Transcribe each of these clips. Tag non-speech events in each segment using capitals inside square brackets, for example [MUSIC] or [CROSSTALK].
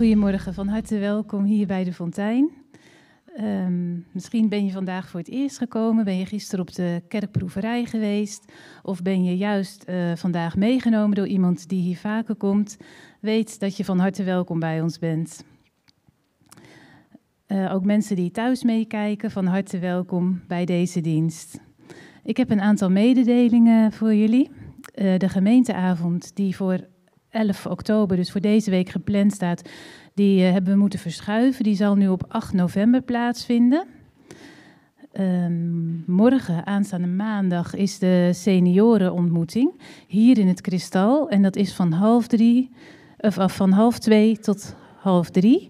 Goedemorgen, van harte welkom hier bij de Fontein. Ehm, misschien ben je vandaag voor het eerst gekomen, ben je gisteren op de kerkproeverij geweest of ben je juist uh, vandaag meegenomen door iemand die hier vaker komt. Weet dat je van harte welkom bij ons bent. Uh, ook mensen die thuis meekijken, van harte welkom bij deze dienst. Ik heb een aantal mededelingen voor jullie. Uh, de gemeenteavond die voor 11 oktober, dus voor deze week gepland staat, die uh, hebben we moeten verschuiven. Die zal nu op 8 november plaatsvinden. Um, morgen, aanstaande maandag, is de seniorenontmoeting hier in het Kristal. En dat is van half drie, of van half twee tot half drie.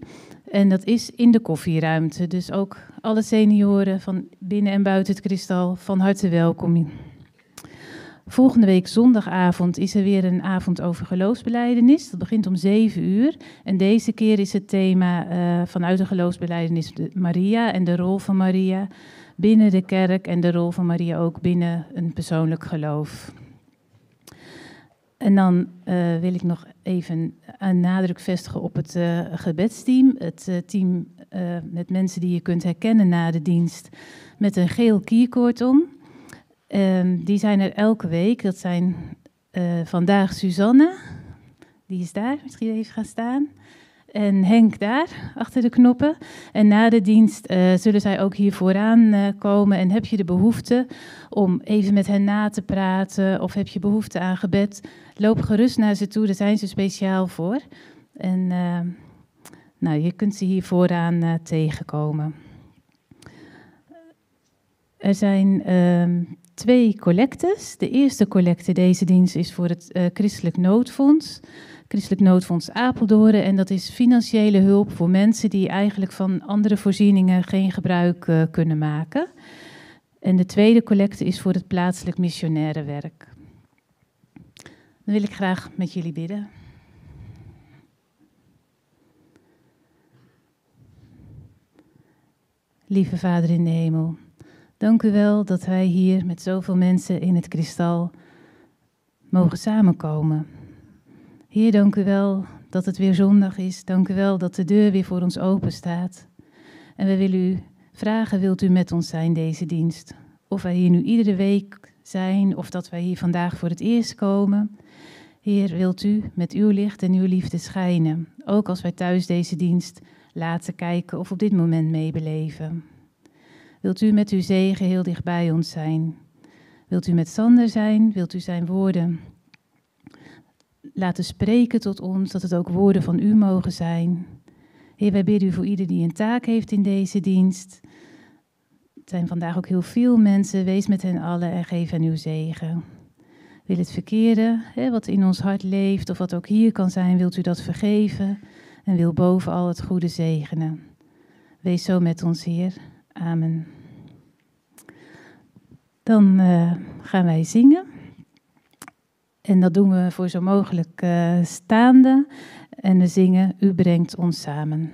En dat is in de koffieruimte. Dus ook alle senioren van binnen en buiten het Kristal van harte welkom. Volgende week zondagavond is er weer een avond over geloofsbeleidenis. Dat begint om 7 uur. En deze keer is het thema uh, vanuit de geloofsbeleidenis de Maria en de rol van Maria binnen de kerk en de rol van Maria ook binnen een persoonlijk geloof. En dan uh, wil ik nog even een nadruk vestigen op het uh, gebedsteam. Het team met mensen die je kunt herkennen na de dienst met een geel kierkoord om. Um, die zijn er elke week. Dat zijn vandaag Suzanne, die is daar, misschien even gaan staan. En Henk daar, achter de knoppen. En na de dienst uh, zullen zij ook hier vooraan uh, komen. En heb je de behoefte om even met hen na te praten, of heb je behoefte aan gebed, loop gerust naar ze toe, daar zijn ze speciaal voor. En uh, nou, je kunt ze hier vooraan tegenkomen. Er zijn ehm, twee collectes. De eerste collecte deze dienst is voor het Christelijk Noodfonds. Christelijk Noodfonds Apeldoorn. En dat is financiële hulp voor mensen die eigenlijk van andere voorzieningen geen gebruik uh, kunnen maken. En de tweede collecte is voor het plaatselijk missionaire werk. Dan wil ik graag met jullie bidden. Lieve Vader in de hemel, dank u wel dat wij hier met zoveel mensen in het kristal mogen samenkomen. Heer, dank u wel dat het weer zondag is. Dank u wel dat de deur weer voor ons open staat. En we willen u vragen, wilt u met ons zijn deze dienst? Of wij hier nu iedere week zijn, of dat wij hier vandaag voor het eerst komen. Heer, wilt u met uw licht en uw liefde schijnen, ook als wij thuis deze dienst laten kijken of op dit moment meebeleven. Wilt u met uw zegen heel dicht bij ons zijn? Wilt u met Sander zijn? Wilt u zijn woorden laten spreken tot ons, dat het ook woorden van u mogen zijn. Heer, wij bidden u voor ieder die een taak heeft in deze dienst. Er zijn vandaag ook heel veel mensen. Wees met hen allen en geef hen uw zegen. Wil het verkeerde, hè, wat in ons hart leeft, of wat ook hier kan zijn, wilt u dat vergeven en wil bovenal het goede zegenen. Wees zo met ons, Heer. Amen. Dan uh, gaan wij zingen. En dat doen we voor zo mogelijk uh, staande. En we zingen U brengt ons samen.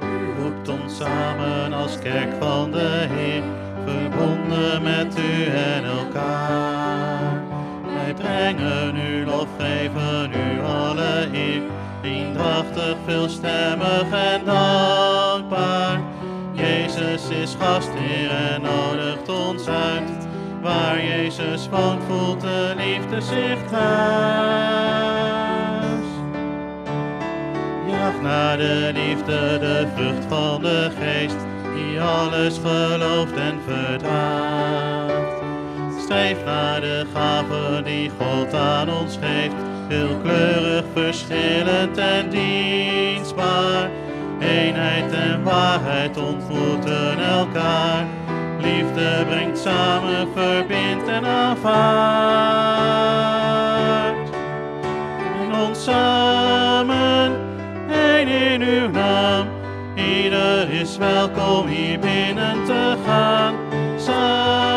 U roept ons samen als kerk van de Heer, verbonden met u en elkaar. Wij brengen u lof, geven u alle eer eendrachtig, veelstemmig en dankbaar. Jezus is gastheer en nodigt ons uit. Waar Jezus woont, voelt de liefde zich thuis. Jaag naar de liefde, de vrucht van de geest, die alles gelooft en verdraagt. Streef naar de gave die God aan ons geeft veelkleurig, verschillend en dienstbaar. Eenheid en waarheid ontmoeten elkaar. Liefde brengt samen, verbindt en aanvaardt. En ons samen, één in uw naam. Ieder is welkom hier binnen te gaan. Samen,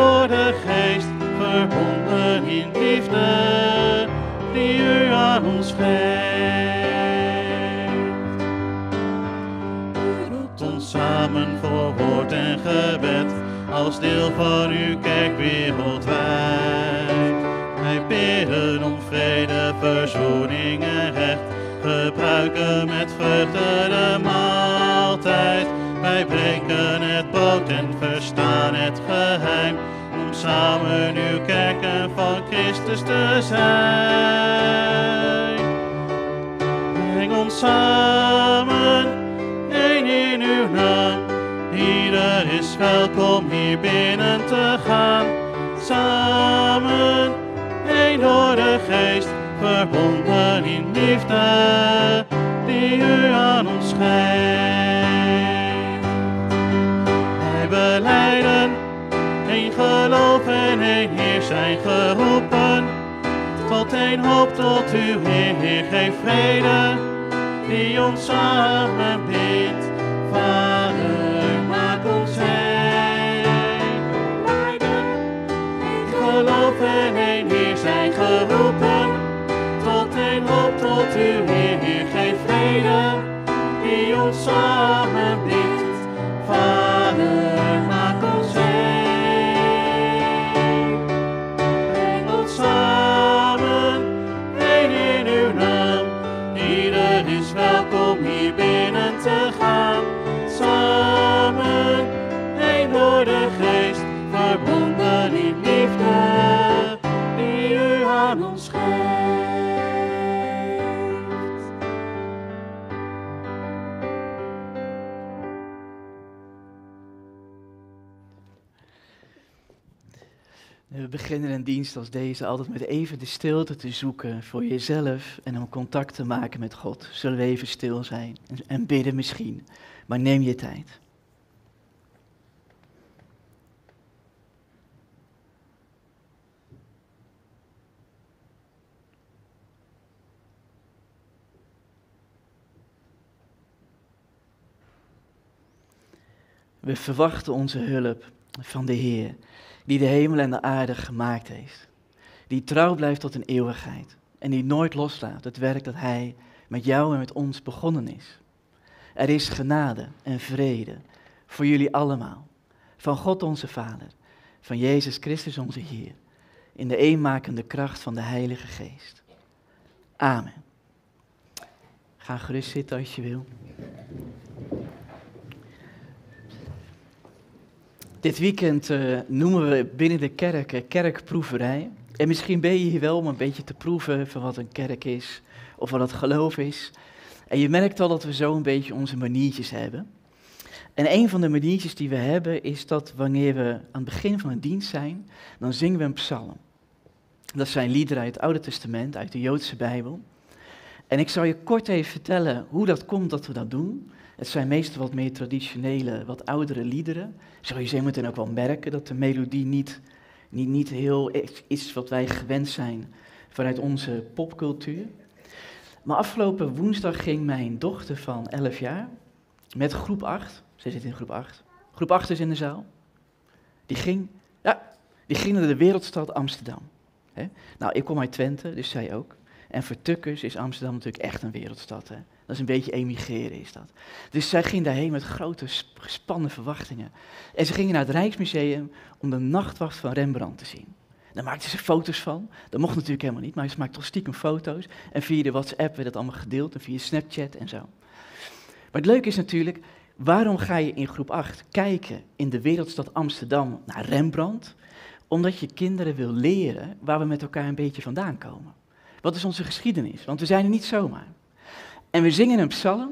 door de geest, verbonden in liefde die u aan ons geeft. U roept ons samen voor woord en gebed, als deel van uw kerk wereldwijd. Wij bidden om vrede, verzoening en recht, gebruiken met vreugde de maaltijd. Wij breken het brood en verstaan het geheim, samen uw kerken van Christus te zijn. Breng ons samen, één in uw naam. Ieder is welkom hier binnen te gaan. Samen, één door de geest, verbonden in liefde, die u aan ons geeft. Geloof en Heer zijn geroepen. Tot één hoop, tot uw Heer, geef vrede, die ons samen biedt. Vader, maak ons één geloof en één Heer zijn geroepen. Tot één hoop, tot uw Heer, geef vrede, die ons samen beginnen een dienst als deze altijd met even de stilte te zoeken voor jezelf en om contact te maken met God. Zullen we even stil zijn en, en bidden misschien, maar neem je tijd. We verwachten onze hulp van de Heer, die de hemel en de aarde gemaakt heeft. Die trouw blijft tot een eeuwigheid en die nooit loslaat het werk dat Hij met jou en met ons begonnen is. Er is genade en vrede voor jullie allemaal, van God onze Vader, van Jezus Christus onze Heer, in de eenmakende kracht van de Heilige Geest. Amen. Ga gerust zitten als je wil. Dit weekend eh, noemen we binnen de kerk eh, kerkproeverij. En misschien ben je hier wel om een beetje te proeven van wat een kerk is of wat het geloof is. En je merkt al dat we zo een beetje onze maniertjes hebben. En een van de maniertjes die we hebben is dat wanneer we aan het begin van een dienst zijn, dan zingen we een psalm. Dat zijn liederen uit het Oude Testament, uit de Joodse Bijbel. En ik zal je kort even vertellen hoe dat komt dat we dat doen. Het zijn meestal wat meer traditionele, wat oudere liederen. Zul je zo meteen ook wel merken dat de melodie niet, niet, niet heel is wat wij gewend zijn vanuit onze popcultuur. Maar afgelopen woensdag ging mijn dochter van 11 jaar met groep 8, zij zit in groep 8, groep 8 is in de zaal, die ging, ja, die ging naar de wereldstad Amsterdam. Nou, ik kom uit Twente, dus zij ook. En voor Tukkers is Amsterdam natuurlijk echt een wereldstad. Hè? Dat is een beetje emigreren is dat. Dus zij ging daarheen met grote gespannen verwachtingen. En ze gingen naar het Rijksmuseum om de nachtwacht van Rembrandt te zien. Daar maakte ze foto's van. Dat mocht natuurlijk helemaal niet, maar ze maakte toch stiekem foto's. En via de WhatsApp werd dat allemaal gedeeld en via Snapchat en zo. Maar het leuke is natuurlijk, waarom ga je in groep 8 kijken in de wereldstad Amsterdam naar Rembrandt? Omdat je kinderen wil leren waar we met elkaar een beetje vandaan komen. Wat is onze geschiedenis? Want we zijn er niet zomaar. En we zingen een psalm,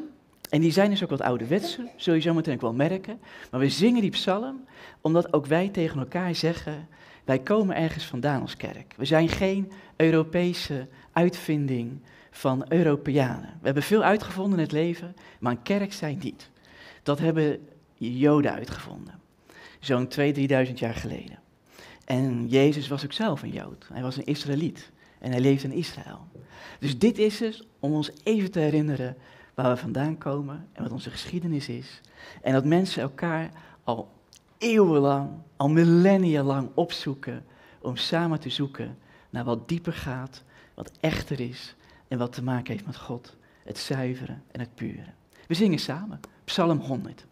en die zijn dus ook wat ouderwetse, zul je zo meteen ook wel merken. Maar we zingen die psalm omdat ook wij tegen elkaar zeggen, wij komen ergens vandaan als kerk. We zijn geen Europese uitvinding van Europeanen. We hebben veel uitgevonden in het leven, maar een kerk zijn niet. Dat hebben Joden uitgevonden, zo'n 2.000, 3.000 jaar geleden. En Jezus was ook zelf een Jood, hij was een Israëliet en hij leeft in Israël. Dus dit is dus om ons even te herinneren waar we vandaan komen en wat onze geschiedenis is. En dat mensen elkaar al eeuwenlang, al millennia lang opzoeken om samen te zoeken naar wat dieper gaat, wat echter is en wat te maken heeft met God, het zuiveren en het pure. We zingen samen Psalm 100.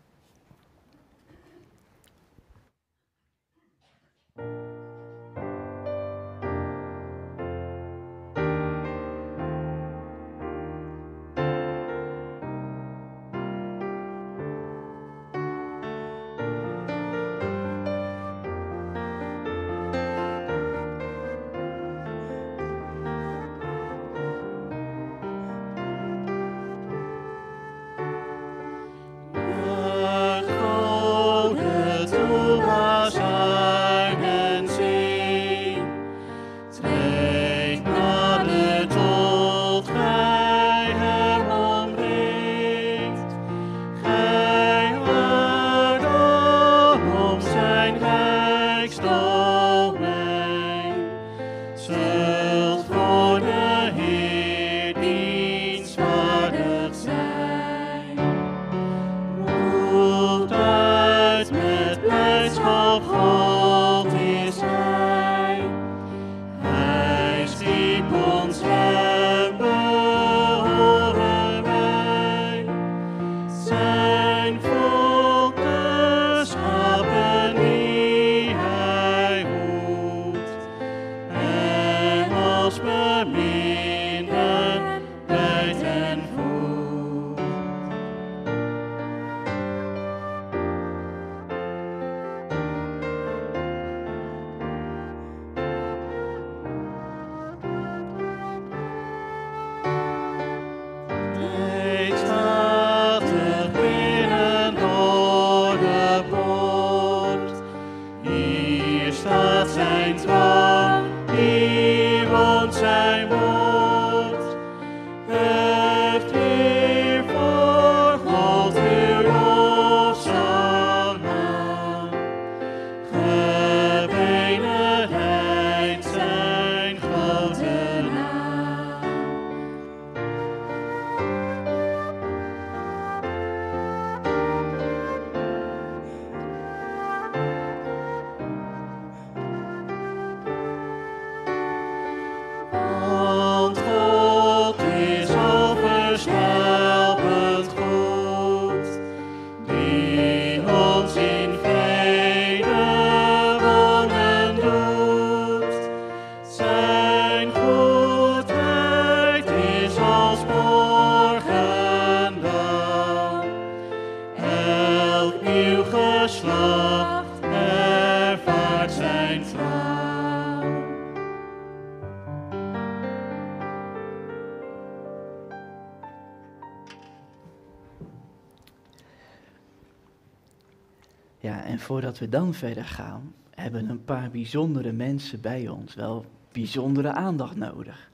Voordat we dan verder gaan, hebben een paar bijzondere mensen bij ons wel bijzondere aandacht nodig.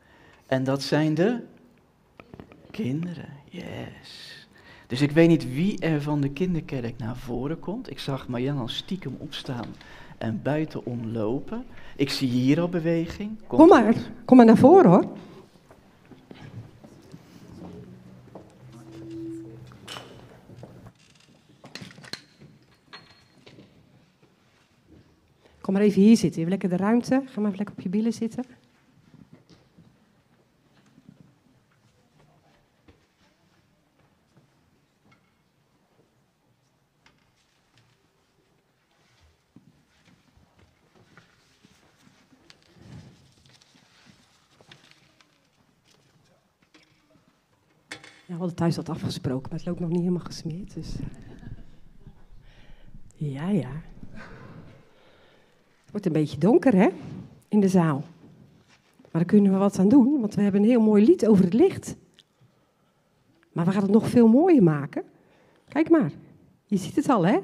En dat zijn de kinderen, yes. Dus ik weet niet wie er van de kinderkerk naar voren komt. Ik zag Marjan al stiekem opstaan en buiten omlopen. Ik zie hier al beweging. Komt Kom maar, kom maar naar voren hoor. Even hier zitten. Even lekker de ruimte. Ga maar even lekker op je billen zitten. Ja, we hadden thuis wat afgesproken, maar het loopt nog niet helemaal gesmeerd. Dus. Ja, ja. Het wordt een beetje donker, hè? In de zaal. Maar daar kunnen we wat aan doen, want we hebben een heel mooi lied over het licht. Maar we gaan het nog veel mooier maken. Kijk maar, je ziet het al, hè?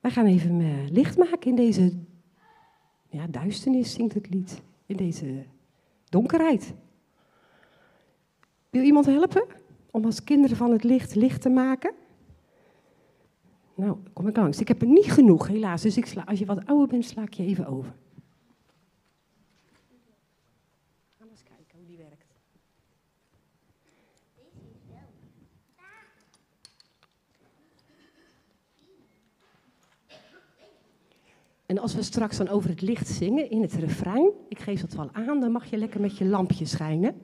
Wij gaan even eh, licht maken in deze ja, duisternis, zingt het lied. In deze donkerheid. Wil iemand helpen om als kinderen van het licht licht te maken? Nou, kom ik langs. Ik heb er niet genoeg, helaas. Dus ik sla, als je wat ouder bent, sla ik je even over. Ga eens kijken hoe die werkt. En als we straks dan over het licht zingen in het refrein, ik geef dat wel aan, dan mag je lekker met je lampje schijnen.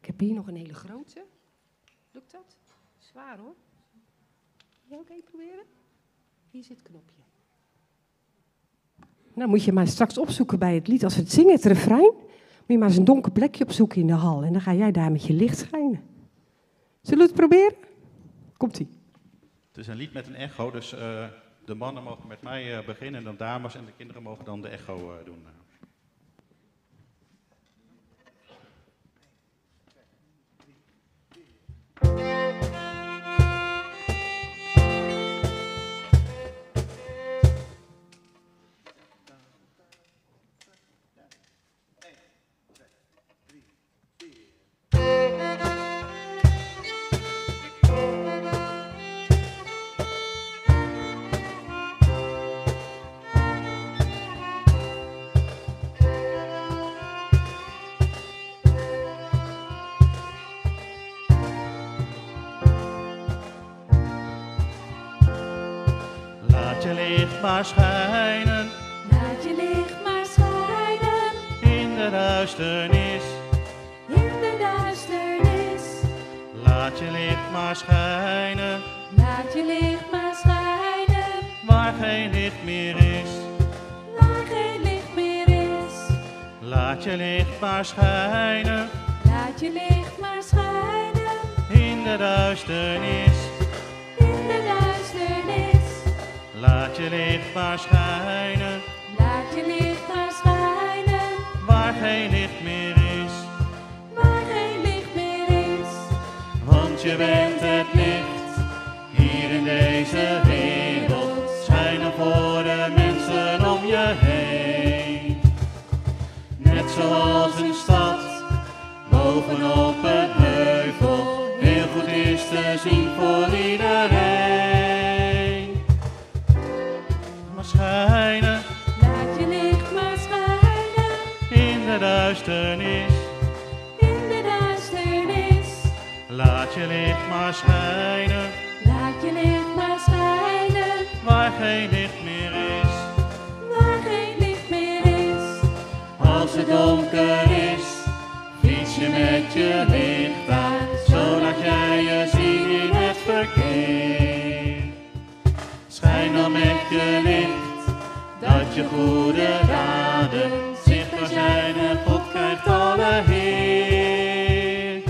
Ik heb hier nog een hele grote. Dat? Zwaar hoor. Wil je ook even proberen? Hier zit het knopje. Nou moet je maar straks opzoeken bij het lied. Als we het zingen, het refrein, moet je maar eens een donker plekje opzoeken in de hal. En dan ga jij daar met je licht schijnen. Zullen we het proberen? Komt-ie. Het is een lied met een echo, dus eh, de mannen mogen met mij eh, beginnen en dan dames en de kinderen mogen dan de echo eh, doen. Laat maar schijnen Laat je licht maar schijnen in de duisternis. in de duisternis. Laat je licht maar schijnen Laat je licht maar schijnen waar geen licht meer is. waar geen licht meer is. Laat je licht maar schijnen Laat je licht maar schijnen in de duisternis. Laat je licht maar schijnen Laat je licht maar schijnen waar geen licht meer is. waar geen licht meer is. Want je bent het licht hier in deze wereld. Schijnen voor de mensen om je heen. Net zoals een stad bovenop een heuvel. Heel goed is te zien voor iedereen. goede raden, zichtbaar zijn en God krijgt alle Heer.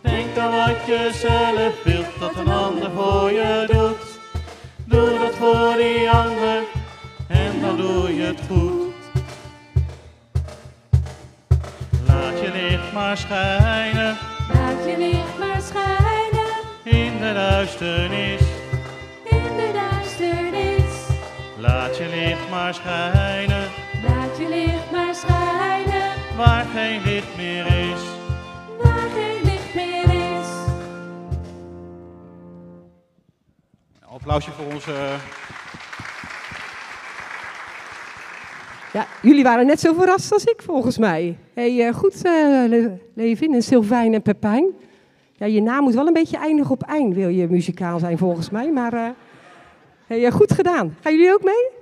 Denk aan wat je zelf wilt, dat een ander voor je doet. Doe dat voor die ander en dan doe je het goed. Laat je licht maar schijnen. Laat je licht maar schijnen. In de duisternis Laat je licht maar schijnen Laat je licht maar schijnen waar geen licht meer is. waar geen licht meer is. Een applausje voor onze. Ja, jullie waren net zo verrast als ik, volgens mij. Hey, eh, goed, eh, Le- Levin en Sylvijn en Pepijn. Ja, je naam moet wel een beetje eindigen op eind, wil je muzikaal zijn, volgens mij. Maar eh, hey, goed gedaan. Gaan jullie ook mee?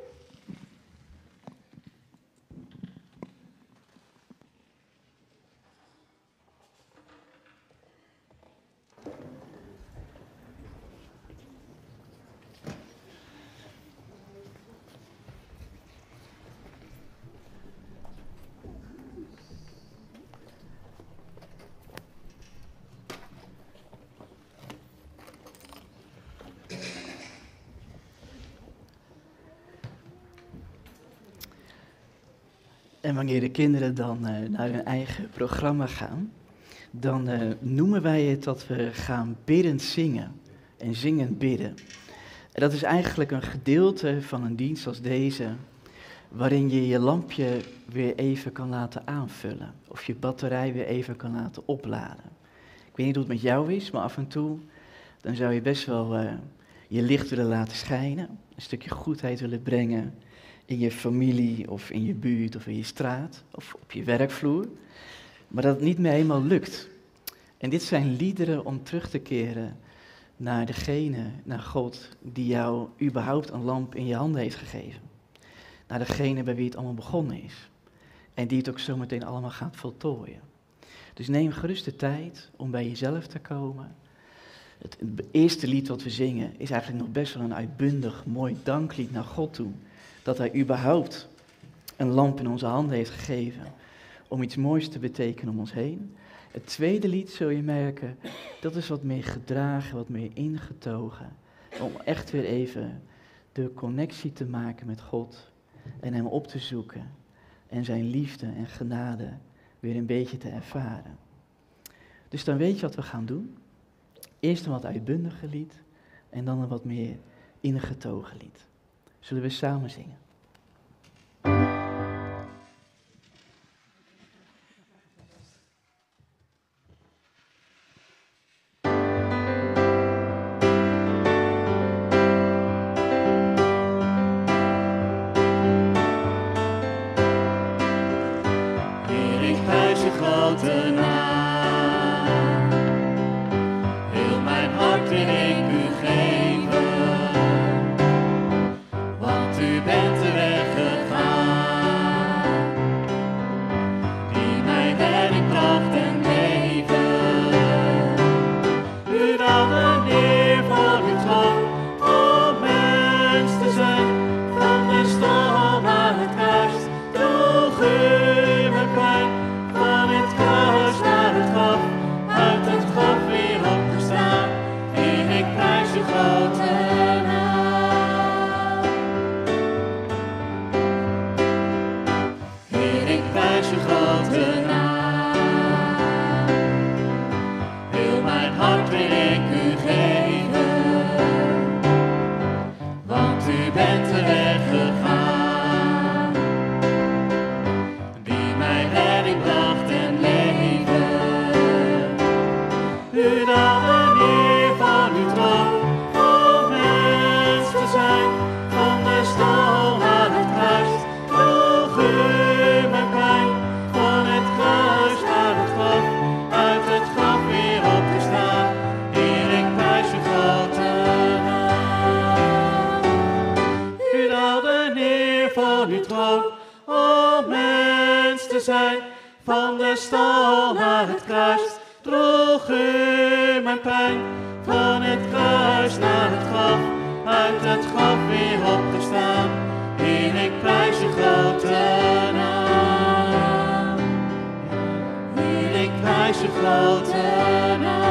En wanneer de kinderen dan eh, naar hun eigen programma gaan, dan eh, noemen wij het dat we gaan biddend zingen en zingend bidden. En dat is eigenlijk een gedeelte van een dienst als deze, waarin je je lampje weer even kan laten aanvullen. Of je batterij weer even kan laten opladen. Ik weet niet hoe het met jou is, maar af en toe dan zou je best wel eh, je licht willen laten schijnen. Een stukje goedheid willen brengen in je familie of in je buurt of in je straat of op je werkvloer. Maar dat het niet meer helemaal lukt. En dit zijn liederen om terug te keren naar degene, naar God, die jou überhaupt een lamp in je handen heeft gegeven. Naar degene bij wie het allemaal begonnen is. En die het ook zometeen allemaal gaat voltooien. Dus neem gerust de tijd om bij jezelf te komen. Het eerste lied wat we zingen is eigenlijk nog best wel een uitbundig, mooi danklied naar God toe. Dat Hij überhaupt een lamp in onze handen heeft gegeven om iets moois te betekenen om ons heen. Het tweede lied zul je merken, dat is wat meer gedragen, wat meer ingetogen. Om echt weer even de connectie te maken met God en Hem op te zoeken. En Zijn liefde en genade weer een beetje te ervaren. Dus dan weet je wat we gaan doen. Eerst een wat uitbundiger lied en dan een wat meer ingetogen lied. Zullen we samen zingen? Kruis. Droeg u mijn pijn, van het kruis naar het graf, uit het graf weer opgestaan. Heer, ik prijs uw grote naam. Heer, ik prijs uw grote naam.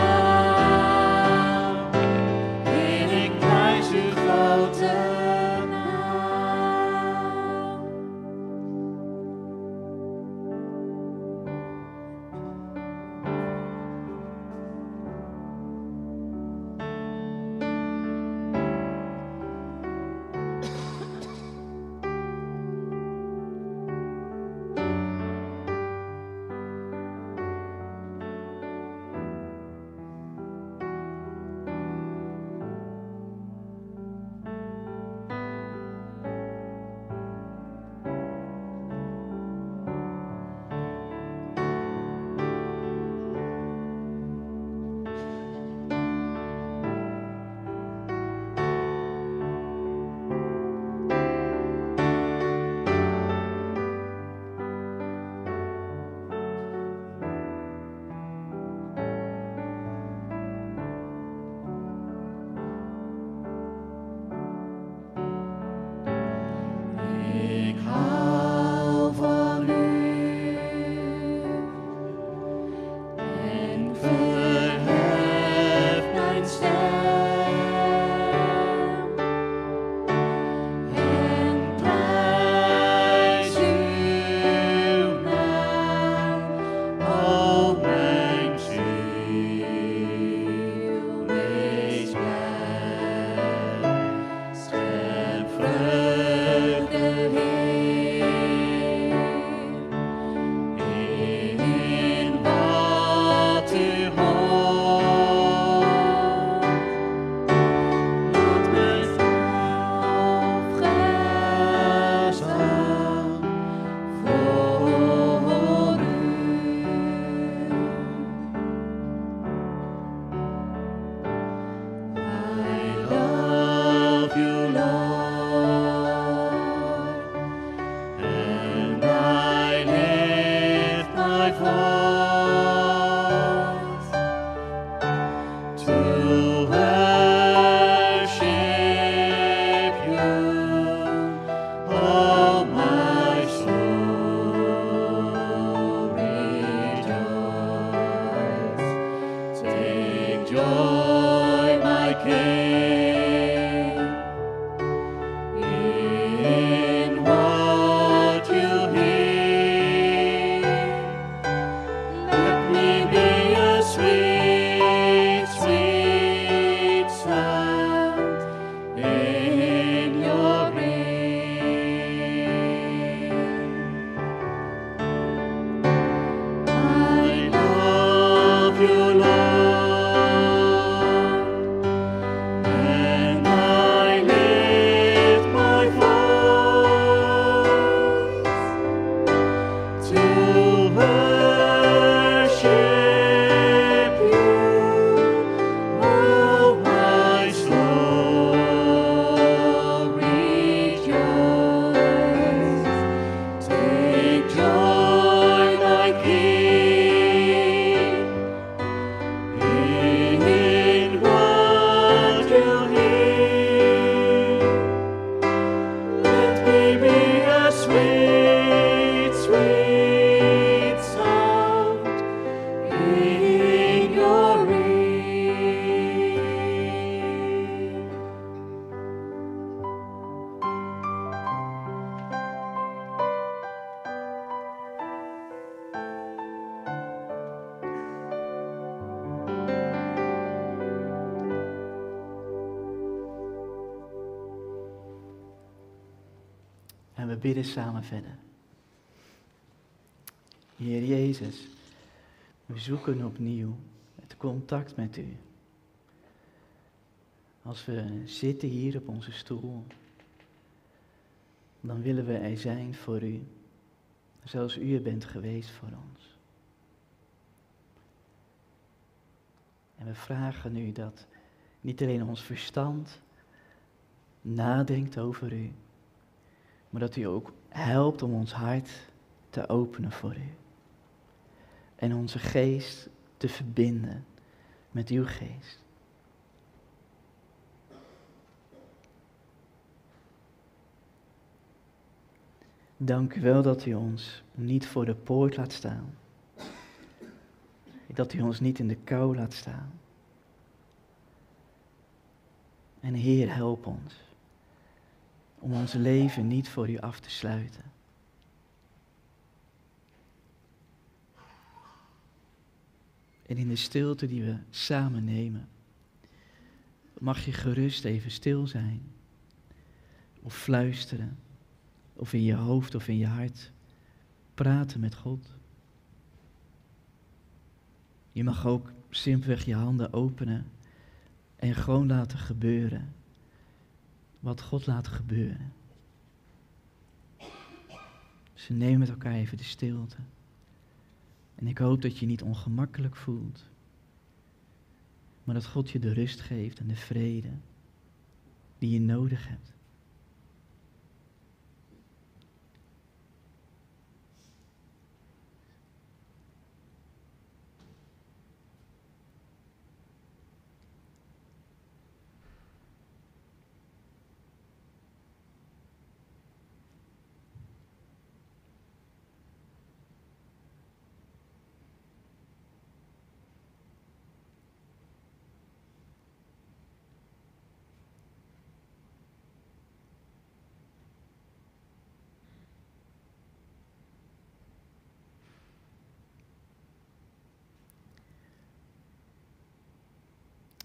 Samen verder. Heer Jezus, we zoeken opnieuw het contact met U. Als we zitten hier op onze stoel, dan willen we er zijn voor U, zoals U er bent geweest voor ons. En we vragen U dat niet alleen ons verstand nadenkt over U, maar dat u ook helpt om ons hart te openen voor u. En onze geest te verbinden met uw geest. Dank u wel dat u ons niet voor de poort laat staan. Dat u ons niet in de kou laat staan. En Heer, help ons om ons leven niet voor u af te sluiten. En in de stilte die we samen nemen, mag je gerust even stil zijn. Of fluisteren. Of in je hoofd of in je hart praten met God. Je mag ook simpelweg je handen openen en gewoon laten gebeuren wat God laat gebeuren. Dus nemen met elkaar even de stilte. En ik hoop dat je niet ongemakkelijk voelt, maar dat God je de rust geeft en de vrede die je nodig hebt.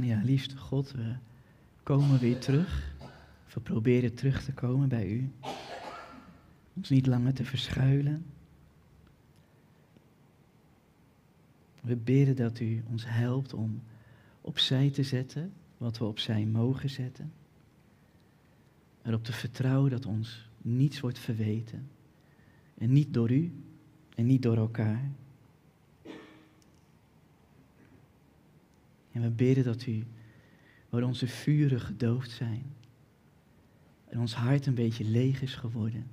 Ja, liefste God, we komen weer terug. We proberen terug te komen bij U. Ons niet langer te verschuilen. We bidden dat U ons helpt om opzij te zetten wat we opzij mogen zetten. Erop te vertrouwen dat ons niets wordt verweten. En niet door U en niet door elkaar. En we bidden dat u, waar onze vuren gedoofd zijn en ons hart een beetje leeg is geworden,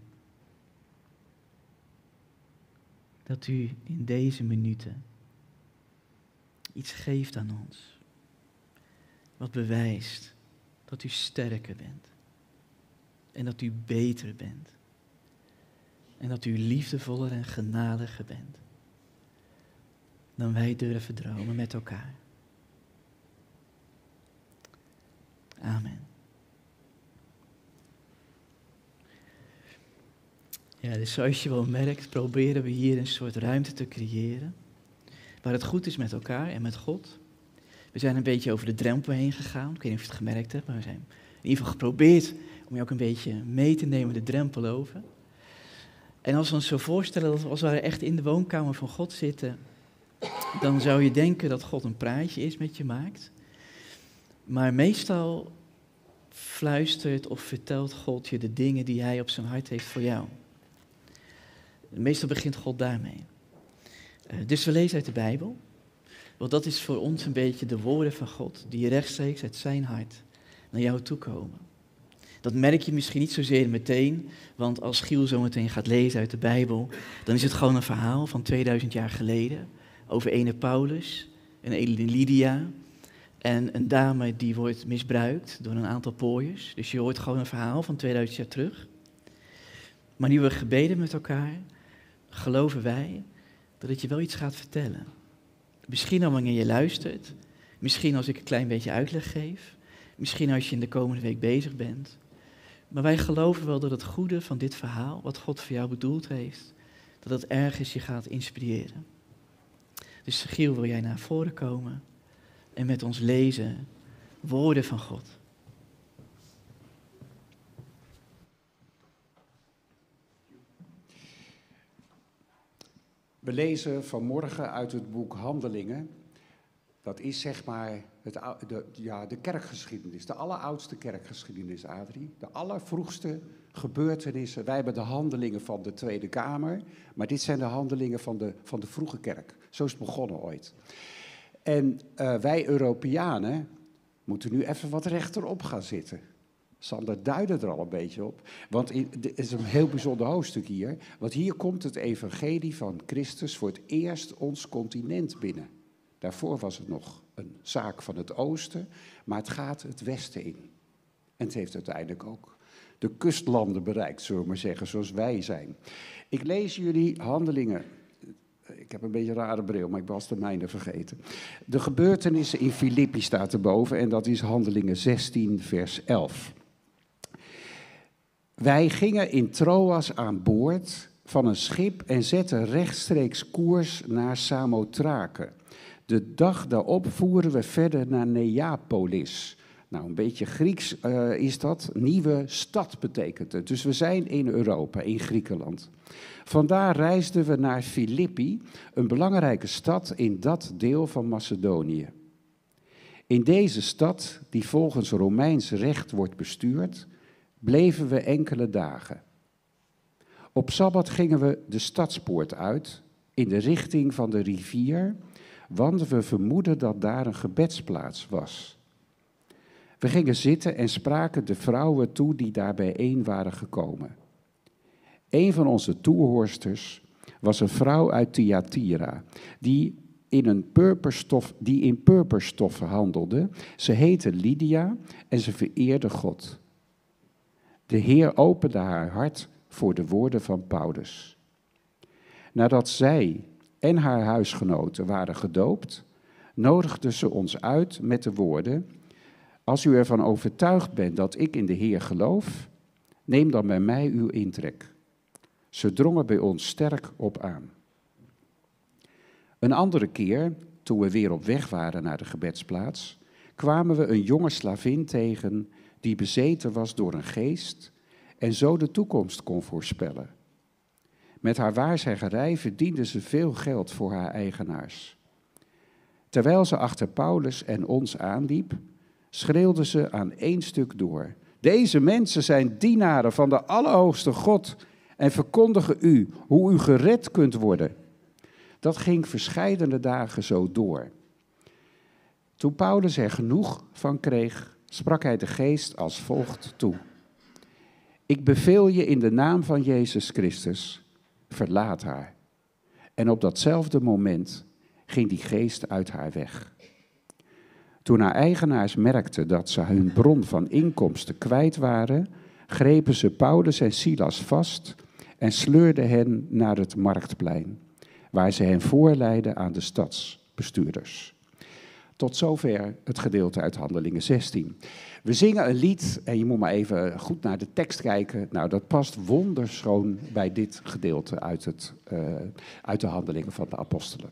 dat u in deze minuten iets geeft aan ons, wat bewijst dat u sterker bent en dat u beter bent en dat u liefdevoller en genadiger bent dan wij durven dromen met elkaar. Amen. Ja, dus zoals je wel merkt, proberen we hier een soort ruimte te creëren. Waar het goed is met elkaar en met God. We zijn een beetje over de drempel heen gegaan. Ik weet niet of je het gemerkt hebt, maar we zijn in ieder geval geprobeerd om je ook een beetje mee te nemen de drempel over. En als we ons zo voorstellen dat we als we echt in de woonkamer van God zitten, dan zou je denken dat God een praatje is met je maakt. Maar meestal fluistert of vertelt God je de dingen die hij op zijn hart heeft voor jou. Meestal begint God daarmee. Uh, dus we lezen uit de Bijbel. Want dat is voor ons een beetje de woorden van God, die rechtstreeks uit zijn hart naar jou toe komen. Dat merk je misschien niet zozeer meteen, want als Giel zo meteen gaat lezen uit de Bijbel, dan is het gewoon een verhaal van 2000 jaar geleden over ene Paulus en ene Lydia en een dame die wordt misbruikt door een aantal pooiers. Dus je hoort gewoon een verhaal van 2000 jaar terug. Maar nu we gebeden met elkaar, geloven wij dat het je wel iets gaat vertellen. Misschien al wanneer je luistert, misschien als ik een klein beetje uitleg geef, misschien als je in de komende week bezig bent. Maar wij geloven wel dat het goede van dit verhaal, wat God voor jou bedoeld heeft, dat het ergens je gaat inspireren. Dus Giel, wil jij naar voren komen en met ons lezen woorden van God? We lezen vanmorgen uit het boek Handelingen. Dat is zeg maar het, de, ja, de kerkgeschiedenis, de alleroudste kerkgeschiedenis, Adrie. De allervroegste gebeurtenissen. Wij hebben de handelingen van de Tweede Kamer, maar dit zijn de handelingen van de, van de vroege kerk. Zo is het begonnen ooit. En uh, wij Europeanen moeten nu even wat rechterop gaan zitten. Sander duidde er al een beetje op. Want het is een heel bijzonder hoofdstuk hier. Want hier komt het evangelie van Christus voor het eerst ons continent binnen. Daarvoor was het nog een zaak van het oosten, maar het gaat het westen in. En het heeft uiteindelijk ook de kustlanden bereikt, zullen we maar zeggen, zoals wij zijn. Ik lees jullie handelingen. Ik heb een beetje een rare bril, maar ik was de mijne vergeten. De gebeurtenissen in Filippi staat erboven en dat is handelingen 16, vers 11. Wij gingen in Troas aan boord van een schip en zetten rechtstreeks koers naar Samothrake. De dag daarop voeren we verder naar Neapolis. Nou, een beetje Grieks uh, is dat. Nieuwe stad betekent het. Dus we zijn in Europa, in Griekenland. Vandaar reisden we naar Filippi, een belangrijke stad in dat deel van Macedonië. In deze stad, die volgens Romeins recht wordt bestuurd, bleven we enkele dagen. Op sabbat gingen we de stadspoort uit in de richting van de rivier, want we vermoeden dat daar een gebedsplaats was. We gingen zitten en spraken de vrouwen toe die daar bijeen waren gekomen. Een van onze toehoorsters was een vrouw uit Thyatira, die in, een purperstof, die in purperstoffen handelde. Ze heette Lydia en ze vereerde God. De Heer opende haar hart voor de woorden van Paulus. Nadat zij en haar huisgenoten waren gedoopt, nodigde ze ons uit met de woorden: Als u ervan overtuigd bent dat ik in de Heer geloof, neem dan bij mij uw intrek. Ze drongen bij ons sterk op aan. Een andere keer, toen we weer op weg waren naar de gebedsplaats, kwamen we een jonge slavin tegen die bezeten was door een geest en zo de toekomst kon voorspellen. Met haar waarzeggerij verdiende ze veel geld voor haar eigenaars. Terwijl ze achter Paulus en ons aanliep, schreeuwde ze aan één stuk door. Deze mensen zijn dienaren van de Allerhoogste God en verkondigen u hoe u gered kunt worden. Dat ging verscheidene dagen zo door. Toen Paulus er genoeg van kreeg, sprak hij de geest als volgt toe. Ik beveel je in de naam van Jezus Christus, verlaat haar. En op datzelfde moment ging die geest uit haar weg. Toen haar eigenaars merkten dat ze hun bron van inkomsten kwijt waren, grepen ze Paulus en Silas vast en sleurden hen naar het marktplein, waar ze hen voorleidden aan de stadsbestuurders. Tot zover het gedeelte uit Handelingen 16. We zingen een lied en je moet maar even goed naar de tekst kijken. Nou, dat past wonderschoon bij dit gedeelte uit, het, eh, uit de Handelingen van de Apostelen.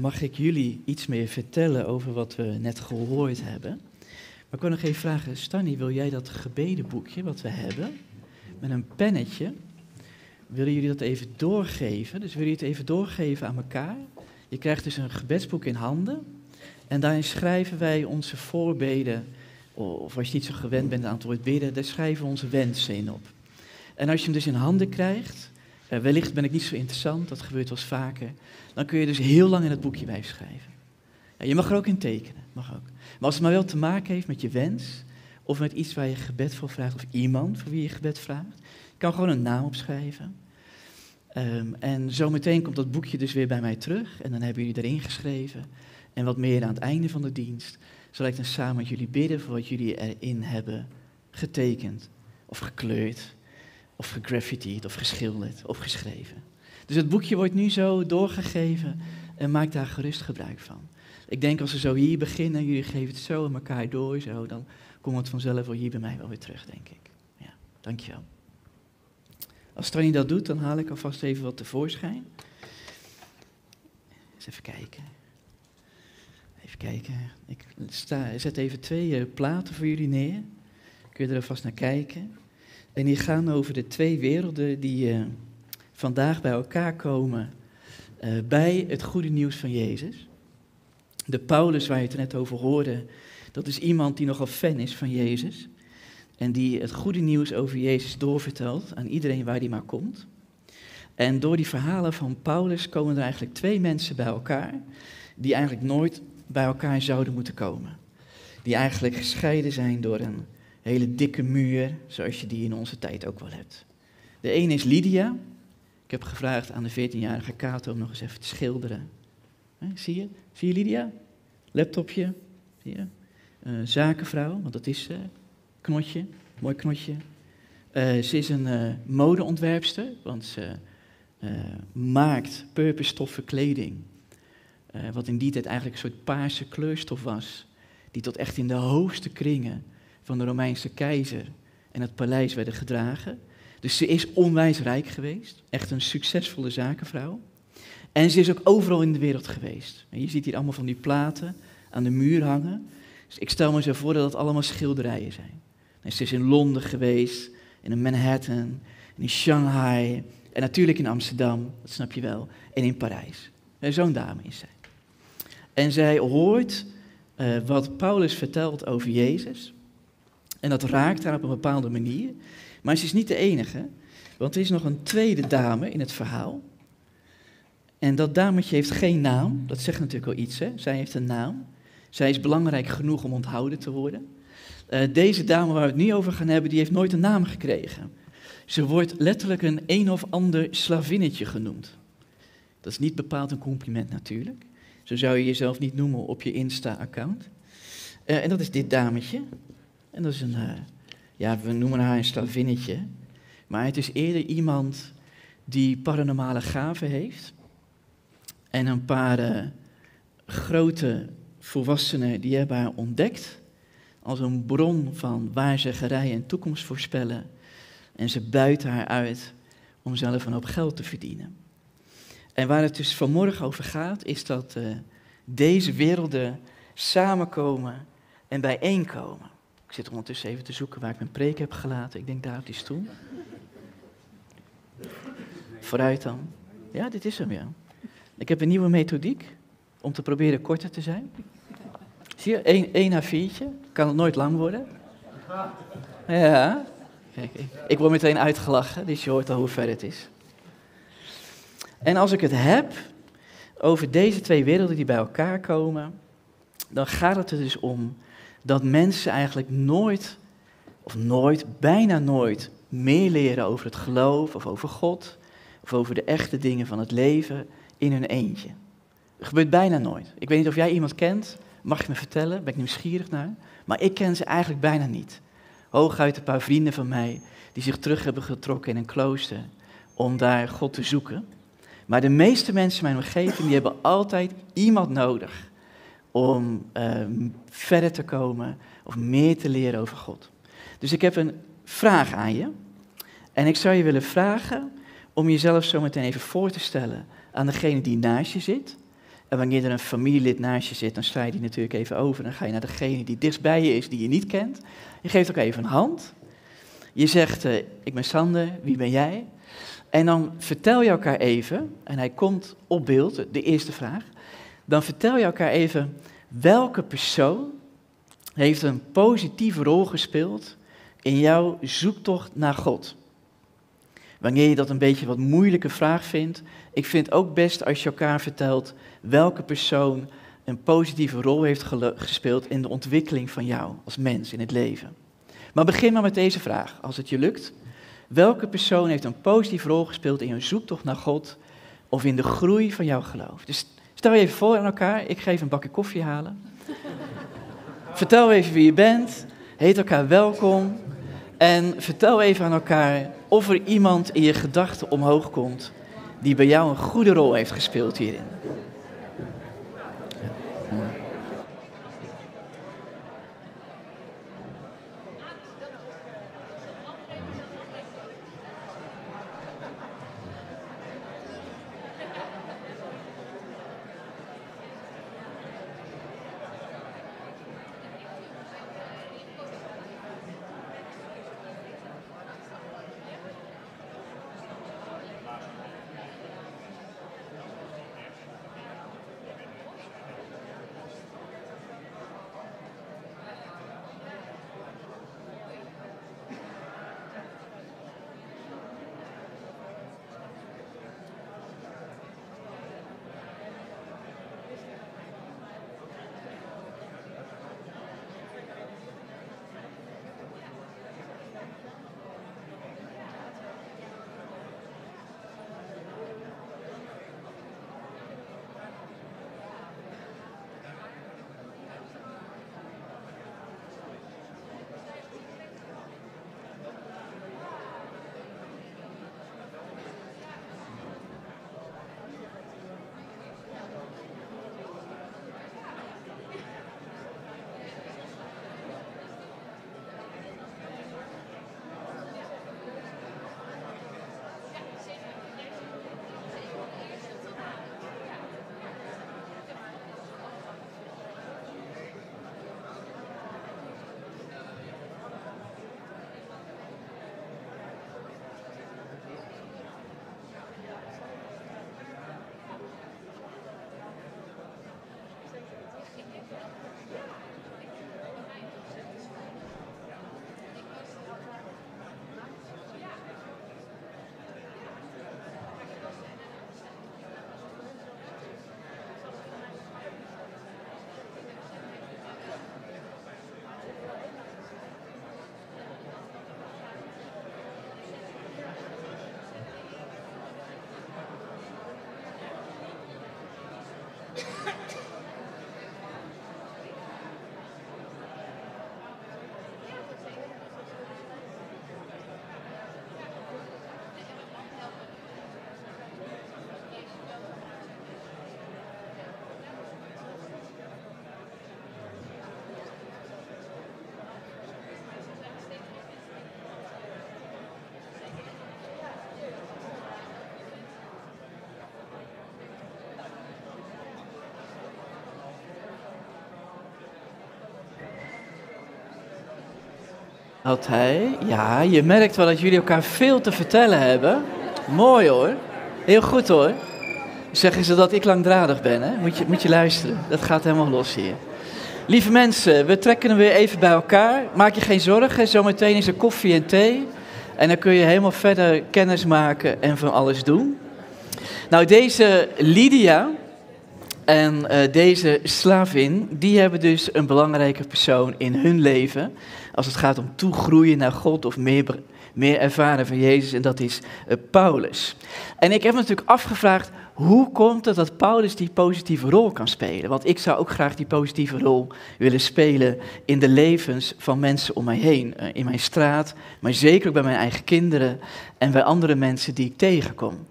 Mag ik jullie iets meer vertellen over wat we net gehoord hebben. Maar ik wil nog even vragen, Stanny, wil jij dat gebedenboekje wat we hebben, met een pennetje, willen jullie dat even doorgeven? Dus willen jullie het even doorgeven aan elkaar? Je krijgt dus een gebedsboek in handen en daarin schrijven wij onze voorbeden, of als je niet zo gewend bent aan het woord bidden, daar schrijven we onze wensen in op. En als je hem dus in handen krijgt, eh, wellicht ben ik niet zo interessant, dat gebeurt wel eens vaker, dan kun je dus heel lang in het boekje blijven schrijven. Je mag er ook in tekenen, mag ook. Maar als het maar wel te maken heeft met je wens, of met iets waar je gebed voor vraagt, of iemand voor wie je gebed vraagt, kan gewoon een naam opschrijven. Ehm, en zometeen komt dat boekje dus weer bij mij terug, en dan hebben jullie erin geschreven. En wat meer aan het einde van de dienst zal ik dan samen met jullie bidden voor wat jullie erin hebben getekend, of gekleurd, of gegraffitied, of geschilderd, of geschreven. Dus het boekje wordt nu zo doorgegeven en maak daar gerust gebruik van. Ik denk als we zo hier beginnen, jullie geven het zo aan elkaar door, zo, dan komt het vanzelf wel hier bij mij wel weer terug, denk ik. Ja, dankjewel. Als Tony dat doet, dan haal ik alvast even wat tevoorschijn. Eens even kijken. Even kijken. Ik sta, zet even twee eh, platen voor jullie neer. Kun je er alvast naar kijken. En die gaan over de twee werelden die eh, vandaag bij elkaar komen eh, bij het goede nieuws van Jezus. De Paulus waar je het net over hoorde, dat is iemand die nogal fan is van Jezus. En die het goede nieuws over Jezus doorvertelt aan iedereen waar die maar komt. En door die verhalen van Paulus komen er eigenlijk twee mensen bij elkaar, die eigenlijk nooit bij elkaar zouden moeten komen. Die eigenlijk gescheiden zijn door een hele dikke muur, zoals je die in onze tijd ook wel hebt. De ene is Lydia. Ik heb gevraagd aan de 14-jarige Kato om nog eens even te schilderen. Zie je? Zie je Lydia? Laptopje. Zie je? Eh, zakenvrouw, want dat is ze. knotje, mooi knotje. Eh, ze is een modeontwerpster, want ze maakt purperstoffen kleding. Wat in die tijd eigenlijk een soort paarse kleurstof was. Die tot echt in de hoogste kringen van de Romeinse keizer en het paleis werden gedragen. Dus ze is onwijs rijk geweest. Echt een succesvolle zakenvrouw. En ze is ook overal in de wereld geweest. En je ziet hier allemaal van die platen aan de muur hangen. Dus ik stel me zo voor dat het allemaal schilderijen zijn. Ze is in Londen geweest, in Manhattan, in Shanghai. En natuurlijk in Amsterdam, dat snap je wel. En in Parijs. Zo'n dame is zij. En zij hoort eh, wat Paulus vertelt over Jezus. En dat raakt haar op een bepaalde manier. Maar ze is niet de enige, want er is nog een tweede dame in het verhaal. En dat dametje heeft geen naam, dat zegt natuurlijk al iets, hè? Zij heeft een naam. Zij is belangrijk genoeg om onthouden te worden. Eh, deze dame waar we het nu over gaan hebben, die heeft nooit een naam gekregen. Ze wordt letterlijk een een of ander slavinnetje genoemd. Dat is niet bepaald een compliment natuurlijk. Zo zou je jezelf niet noemen op je Insta-account. Eh, en dat is dit dametje. En dat is een, eh, ja, we noemen haar een slavinnetje. Maar het is eerder iemand die paranormale gaven heeft. En een paar eh, grote volwassenen die hebben haar ontdekt als een bron van waarzeggerij en toekomst voorspellen. En ze buiten haar uit om zelf een hoop geld te verdienen. En waar het dus vanmorgen over gaat, is dat eh, deze werelden samenkomen en bijeenkomen. Ik zit ondertussen even te zoeken waar ik mijn preek heb gelaten. Ik denk daar op die stoel. Vooruit dan. Ja, dit is hem, ja. Ik heb een nieuwe methodiek om te proberen korter te zijn. Zie je, 1, 1 à 4'tje. Kan het nooit lang worden. Ja. Kijk, ik word meteen uitgelachen, dus je hoort al hoe ver het is. En als ik het heb over deze twee werelden die bij elkaar komen, dan gaat het er dus om dat mensen eigenlijk nooit, of nooit, bijna nooit, meer leren over het geloof of over God of over de echte dingen van het leven in hun eentje. Dat gebeurt bijna nooit. Ik weet niet of jij iemand kent, mag je me vertellen, ben ik nieuwsgierig naar, maar ik ken ze eigenlijk bijna niet. Hooguit een paar vrienden van mij die zich terug hebben getrokken in een klooster om daar God te zoeken. Maar de meeste mensen in mijn omgeving die hebben altijd iemand nodig om ehm, verder te komen of meer te leren over God. Dus ik heb een vraag aan je. En ik zou je willen vragen om jezelf zo meteen even voor te stellen aan degene die naast je zit. En wanneer er een familielid naast je zit, dan sla je die natuurlijk even over. Dan ga je naar degene die dichtst bij je is, die je niet kent. Je geeft ook even een hand. Je zegt, eh, ik ben Sander, wie ben jij? En dan vertel je elkaar even, en hij komt op beeld, de eerste vraag. Dan vertel je elkaar even welke persoon heeft een positieve rol gespeeld in jouw zoektocht naar God. Wanneer je dat een beetje wat moeilijke vraag vindt, ik vind het ook best als je elkaar vertelt welke persoon een positieve rol heeft gespeeld in de ontwikkeling van jou als mens in het leven. Maar begin maar met deze vraag, als het je lukt. Welke persoon heeft een positieve rol gespeeld in je zoektocht naar God of in de groei van jouw geloof? Dus je even voor aan elkaar, ik ga even een bakje koffie halen. Vertel even wie je bent, heet elkaar welkom en vertel even aan elkaar of er iemand in je gedachten omhoog komt die bij jou een goede rol heeft gespeeld hierin. Hij? Ja, je merkt wel dat jullie elkaar veel te vertellen hebben. Mooi hoor. Heel goed hoor. Zeggen ze dat ik langdradig ben, hè? Moet je, moet je luisteren. Dat gaat helemaal los hier. Lieve mensen, we trekken hem weer even bij elkaar. Maak je geen zorgen, zometeen is er koffie en thee. En dan kun je helemaal verder kennis maken en van alles doen. Nou, deze Lydia en eh, deze slavin, die hebben dus een belangrijke persoon in hun leven. Als het gaat om toegroeien naar God of meer, meer ervaren van Jezus. En dat is eh, Paulus. En ik heb me natuurlijk afgevraagd, hoe komt het dat Paulus die positieve rol kan spelen? Want ik zou ook graag die positieve rol willen spelen in de levens van mensen om mij heen. Eh, in mijn straat, maar zeker ook bij mijn eigen kinderen en bij andere mensen die ik tegenkom.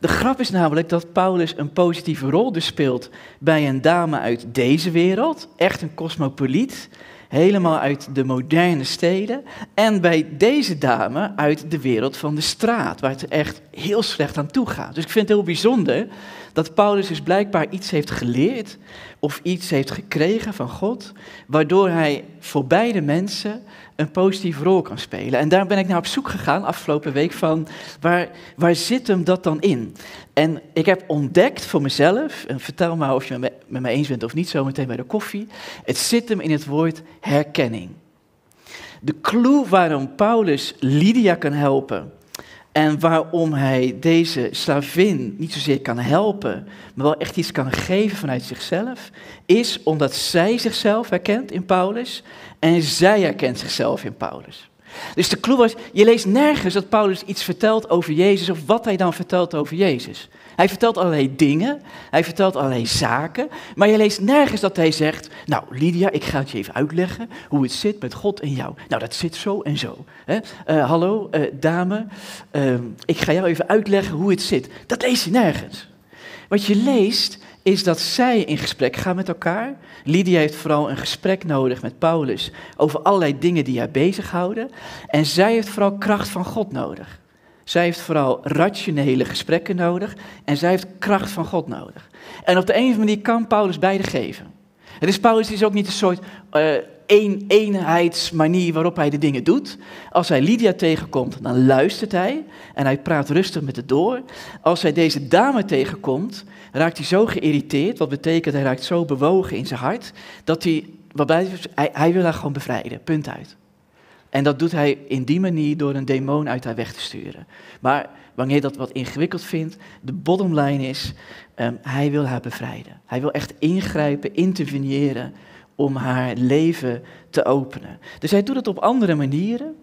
De grap is namelijk dat Paulus een positieve rol dus speelt bij een dame uit deze wereld, echt een cosmopoliet, helemaal uit de moderne steden, en bij deze dame uit de wereld van de straat, waar het echt heel slecht aan toe gaat. Dus ik vind het heel bijzonder dat Paulus dus blijkbaar iets heeft geleerd of iets heeft gekregen van God, waardoor hij voor beide mensen een positieve rol kan spelen. En daar ben ik naar op zoek gegaan afgelopen week van waar, waar zit hem dat dan in? En ik heb ontdekt voor mezelf, en vertel maar of je het met me- met mij eens bent of niet, zo meteen bij de koffie, het zit hem in het woord herkenning. De clue waarom Paulus Lydia kan helpen en waarom hij deze slavin niet zozeer kan helpen, maar wel echt iets kan geven vanuit zichzelf, is omdat zij zichzelf herkent in Paulus en zij herkent zichzelf in Paulus. Dus de clue was, je leest nergens dat Paulus iets vertelt over Jezus of wat hij dan vertelt over Jezus. Hij vertelt allerlei dingen, hij vertelt allerlei zaken, maar je leest nergens dat hij zegt, nou Lydia, ik ga het je even uitleggen hoe het zit met God en jou. Nou, dat zit zo en zo. Hè? Eh, hallo, eh, dame, ehm, ik ga jou even uitleggen hoe het zit. Dat lees je nergens. Wat je leest is dat zij in gesprek gaan met elkaar. Lydia heeft vooral een gesprek nodig met Paulus over allerlei dingen die haar bezighouden. En zij heeft vooral kracht van God nodig. Zij heeft vooral rationele gesprekken nodig en zij heeft kracht van God nodig. En op de een of andere manier kan Paulus beide geven. Het is Paulus is ook niet een soort eh een, eenheidsmanier waarop hij de dingen doet. Als hij Lydia tegenkomt, dan luistert hij en hij praat rustig met het door. Als hij deze dame tegenkomt, raakt hij zo geïrriteerd, wat betekent hij raakt zo bewogen in zijn hart, dat hij, waarbij, hij, hij wil haar gewoon bevrijden, punt uit. En dat doet hij in die manier door een demon uit haar weg te sturen. Maar wanneer je dat wat ingewikkeld vindt, de bottom line is, ehm, hij wil haar bevrijden. Hij wil echt ingrijpen, interveneren om haar leven te openen. Dus hij doet het op andere manieren.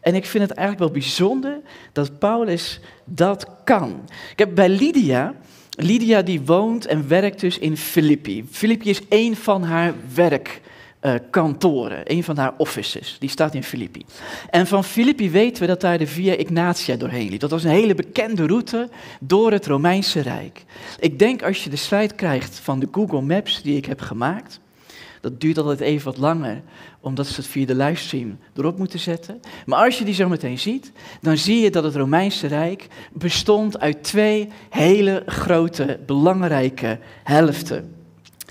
En ik vind het eigenlijk wel bijzonder dat Paulus dat kan. Ik heb bij Lydia, Lydia die woont en werkt dus in Filippi. Filippi is één van haar werk eh, kantoren, een van haar offices. Die staat in Filippi. En van Filippi weten we dat daar de Via Ignatia doorheen liep. Dat was een hele bekende route door het Romeinse Rijk. Ik denk als je de slide krijgt van de Google Maps die ik heb gemaakt. Dat duurt altijd even wat langer, omdat ze het via de livestream erop moeten zetten. Maar als je die zo meteen ziet, dan zie je dat het Romeinse Rijk bestond uit twee hele grote, belangrijke helften.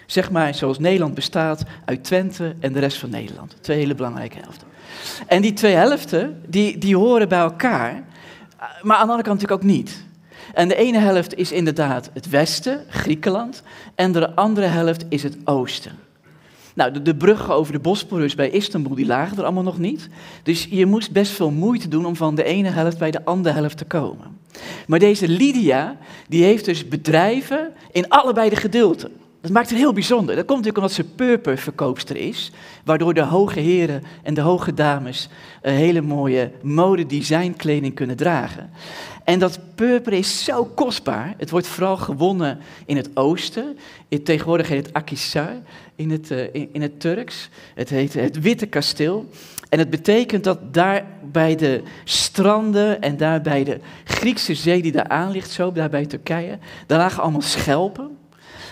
Zeg maar zoals Nederland bestaat uit Twente en de rest van Nederland. Twee hele belangrijke helften. En die twee helften, die, die horen bij elkaar, maar aan de andere kant natuurlijk ook niet. En de ene helft is inderdaad het westen, Griekenland, en de andere helft is het oosten. Nou, de, bruggen over de Bosporus bij Istanbul, die lagen er allemaal nog niet. Dus je moest best veel moeite doen om van de ene helft bij de andere helft te komen. Maar deze Lydia, die heeft dus bedrijven in allebei de gedeelten. Dat maakt het heel bijzonder. Dat komt natuurlijk omdat ze purperverkoopster is, waardoor de hoge heren en de hoge dames een hele mooie modedesignкleding kunnen dragen. En dat purper is zo kostbaar. Het wordt vooral gewonnen in het oosten. In- Tegenwoordig heet het Akhisar in het, eh, in het Turks. Het heet het Witte Kasteel. En het betekent dat daar bij de stranden en daar bij de Griekse zee die daar aan ligt, zo daar bij Turkije, daar lagen allemaal schelpen.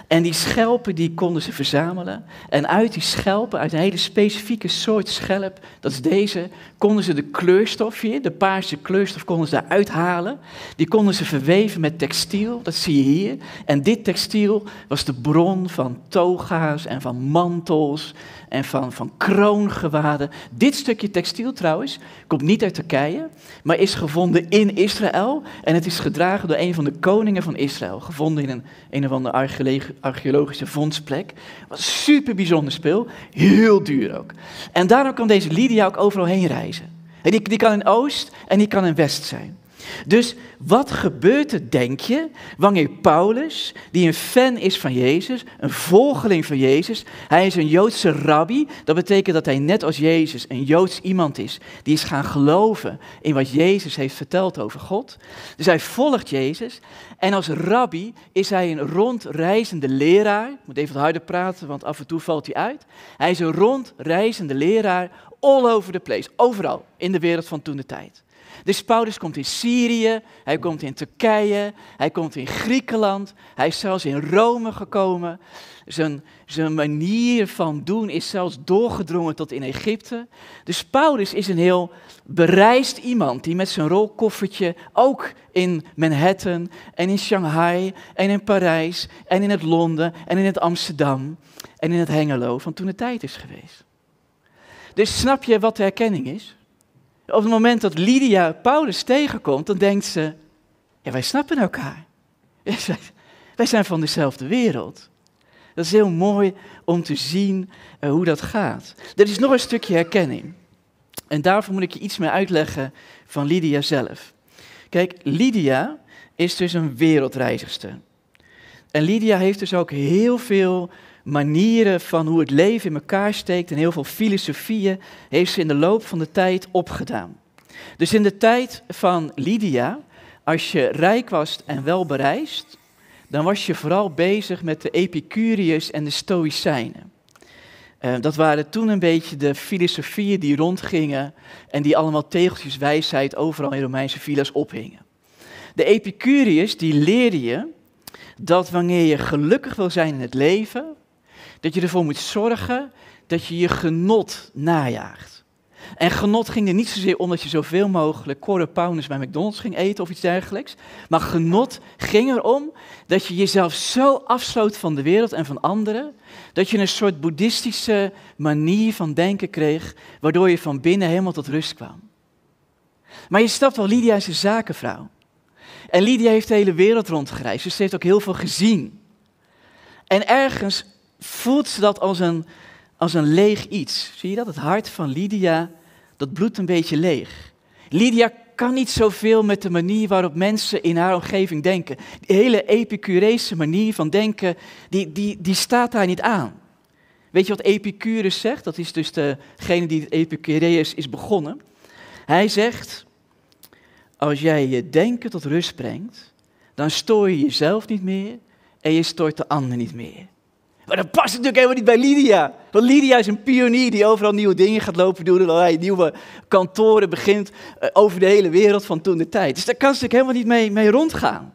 En die schelpen die konden ze verzamelen. En uit die schelpen, uit een hele specifieke soort schelp, dat is deze, konden ze de kleurstof hier, de paarse kleurstof, konden ze daaruit halen. Die konden ze verweven met textiel, dat zie je hier. En dit textiel was de bron van toga's en van mantels en van, van kroongewaden. Dit stukje textiel trouwens komt niet uit Turkije, maar is gevonden in Israël. En het is gedragen door een van de koningen van Israël. Gevonden in een, een of andere archeologi- archeologische vondstplek. Wat een super bijzonder spul. Heel duur ook. En daarom kan deze Lydia ook overal heen reizen. En die, die kan in Oost en die kan in West zijn. Dus wat gebeurt er, denk je, wanneer Paulus, die een fan is van Jezus, een volgeling van Jezus, hij is een Joodse rabbi, dat betekent dat hij net als Jezus een Joods iemand is, die is gaan geloven in wat Jezus heeft verteld over God. Dus hij volgt Jezus en als rabbi is hij een rondreizende leraar, ik moet even wat harder praten, want af en toe valt hij uit. Hij is een rondreizende leraar all over the place, overal in de wereld van toen de tijd. Dus Paulus komt in Syrië, hij komt in Turkije, hij komt in Griekenland, hij is zelfs in Rome gekomen. Zijn, zijn manier van doen is zelfs doorgedrongen tot in Egypte. Dus Paulus is een heel bereisd iemand die met zijn rolkoffertje ook in Manhattan en in Shanghai en in Parijs en in het Londen en in het Amsterdam en in het Hengelo van toen de tijd is geweest. Dus snap je wat de herkenning is? Op het moment dat Lydia Paulus tegenkomt, dan denkt ze, ja, wij snappen elkaar. [LAUGHS] Wij- zijn van dezelfde wereld. Dat is heel mooi om te zien eh, hoe dat gaat. Er is nog een stukje herkenning. En daarvoor moet ik je iets meer uitleggen van Lydia zelf. Kijk, Lydia is dus een wereldreizigster. En Lydia heeft dus ook heel veel manieren van hoe het leven in elkaar steekt en heel veel filosofieën heeft ze in de loop van de tijd opgedaan. Dus in de tijd van Lydia, als je rijk was en wel bereisd, dan was je vooral bezig met de Epicuriërs en de Stoïcijnen. Eh, dat waren toen een beetje de filosofieën die rondgingen en die allemaal tegeltjes wijsheid overal in Romeinse villa's ophingen. De Epicuriërs die leerden je dat wanneer je gelukkig wil zijn in het leven, dat je ervoor moet zorgen dat je je genot najaagt. En genot ging er niet zozeer om dat je zoveel mogelijk quarter bij McDonald's ging eten of iets dergelijks. Maar genot ging erom dat je jezelf zo afsloot van de wereld en van anderen, dat je een soort boeddhistische manier van denken kreeg, waardoor je van binnen helemaal tot rust kwam. Maar je snapt wel, Lydia is een zakenvrouw. En Lydia heeft de hele wereld rondgereisd, dus ze heeft ook heel veel gezien. En ergens voelt ze dat als een, als een leeg iets. Zie je dat? Het hart van Lydia, dat bloedt een beetje leeg. Lydia kan niet zoveel met de manier waarop mensen in haar omgeving denken. Die hele Epicurese manier van denken, die, die, die staat daar niet aan. Weet je wat Epicurus zegt? Dat is dus degene die Epicureus is begonnen. Hij zegt, als jij je denken tot rust brengt, dan stoor je jezelf niet meer en je stoort de ander niet meer. Maar dat past natuurlijk helemaal niet bij Lydia. Want Lydia is een pionier die overal nieuwe dingen gaat lopen doen. En nieuwe kantoren begint eh, over de hele wereld van toen de tijd. Dus daar kan ze natuurlijk helemaal niet mee, mee rondgaan.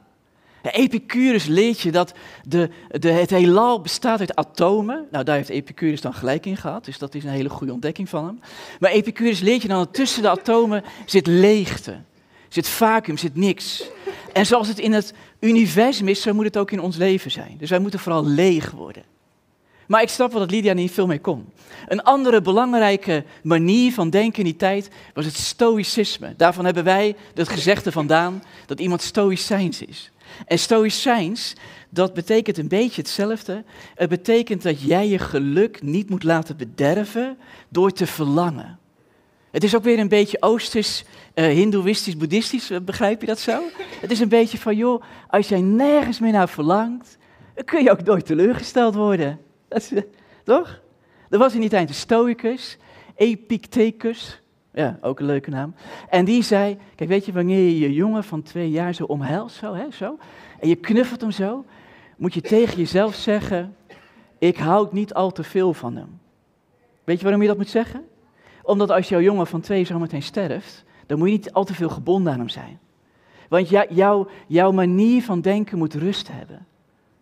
Epicurus leert je dat de, de, het heelal bestaat uit atomen. Nou, daar heeft Epicurus dan gelijk in gehad. Dus dat is een hele goede ontdekking van hem. Maar Epicurus leert je dan dat tussen de atomen zit leegte. Zit vacuüm, zit niks. En zoals het in het universum is, zo moet het ook in ons leven zijn. Dus wij moeten vooral leeg worden. Maar ik snap wel dat Lydia niet veel mee kon. Een andere belangrijke manier van denken in die tijd was het stoïcisme. Daarvan hebben wij het gezegde vandaan dat iemand stoïcijns is. En stoïcijns, dat betekent een beetje hetzelfde. Het betekent dat jij je geluk niet moet laten bederven door te verlangen. Het is ook weer een beetje oosters, uh, hindoeïstisch, boeddhistisch, uh, begrijp je dat zo? Het is een beetje van, joh, als jij nergens meer naar verlangt, kun je ook nooit teleurgesteld worden. Dat toch? Er was in die tijd een stoicus, Epictetus, ja, ook een leuke naam. En die zei, kijk, weet je, wanneer je je jongen van twee jaar zo omhelst, zo, hè, zo, en je knuffelt hem zo, moet je tegen jezelf zeggen, ik houd niet al te veel van hem. Weet je waarom je dat moet zeggen? Omdat als jouw jongen van twee zo meteen sterft, dan moet je niet al te veel gebonden aan hem zijn. Want jou, jouw, manier van denken moet rust hebben.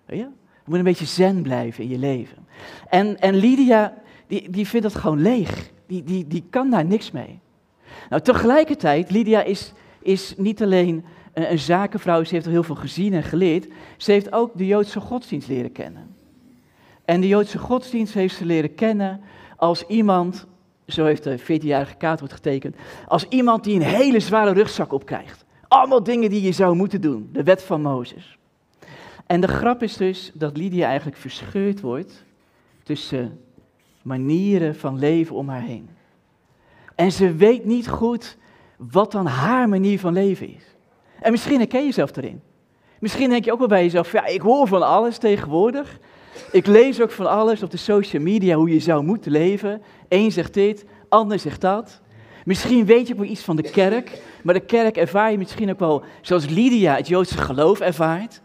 Je moet een beetje zen blijven in je leven. En, en Lydia, die, die vindt dat gewoon leeg. Die, die, die kan daar niks mee. Nou, tegelijkertijd, Lydia is, is niet alleen een, zakenvrouw, ze heeft al heel veel gezien en geleerd. Ze heeft ook de Joodse godsdienst leren kennen. En de Joodse godsdienst heeft ze leren kennen als iemand, zo heeft de 14-jarige Kaat getekend, als iemand die een hele zware rugzak opkrijgt. Allemaal dingen die je zou moeten doen, de wet van Mozes. En de grap is dus dat Lydia eigenlijk verscheurd wordt tussen manieren van leven om haar heen. En ze weet niet goed wat dan haar manier van leven is. En misschien herken je jezelf erin. Misschien denk je ook wel bij jezelf, ja, ik hoor van alles tegenwoordig. Ik lees ook van alles op de social media hoe je zou moeten leven. Eén zegt dit, ander zegt dat. Misschien weet je ook wel iets van de kerk, maar de kerk ervaar je misschien ook wel zoals Lydia het Joodse geloof ervaart.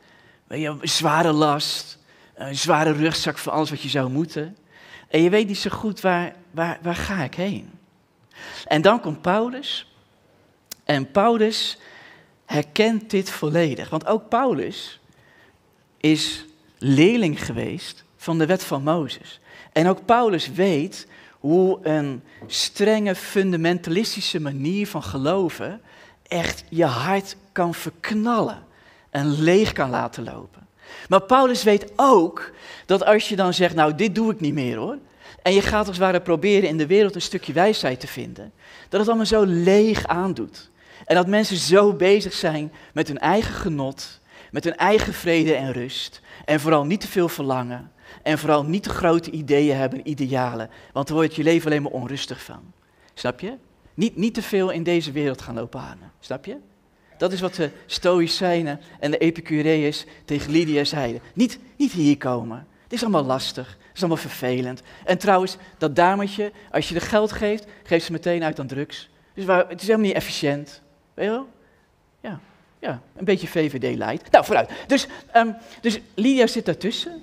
Een zware last, een zware rugzak voor alles wat je zou moeten. En je weet niet zo goed waar, waar, waar ga ik heen. En dan komt Paulus. En Paulus herkent dit volledig. Want ook Paulus is leerling geweest van de wet van Mozes. En ook Paulus weet hoe een strenge fundamentalistische manier van geloven echt je hart kan verknallen en leeg kan laten lopen. Maar Paulus weet ook dat als je dan zegt, nou dit doe ik niet meer hoor, en je gaat als het ware proberen in de wereld een stukje wijsheid te vinden, dat het allemaal zo leeg aandoet. En dat mensen zo bezig zijn met hun eigen genot, met hun eigen vrede en rust. En vooral niet te veel verlangen. En vooral niet te grote ideeën hebben, idealen. Want daar word je leven alleen maar onrustig van. Snap je? Niet, niet te veel in deze wereld gaan lopen hangen. Snap je? Dat is wat de Stoïcijnen en de Epicureërs tegen Lydia zeiden. Niet, niet hier komen. Het is allemaal lastig. Het is allemaal vervelend. En trouwens, dat dametje, als je er geld geeft, geeft ze meteen uit aan drugs. Dus waar, het is helemaal niet efficiënt. Weet je wel? Ja, ja een beetje VVD-light. Nou, vooruit. Dus, um, dus Lydia zit daartussen.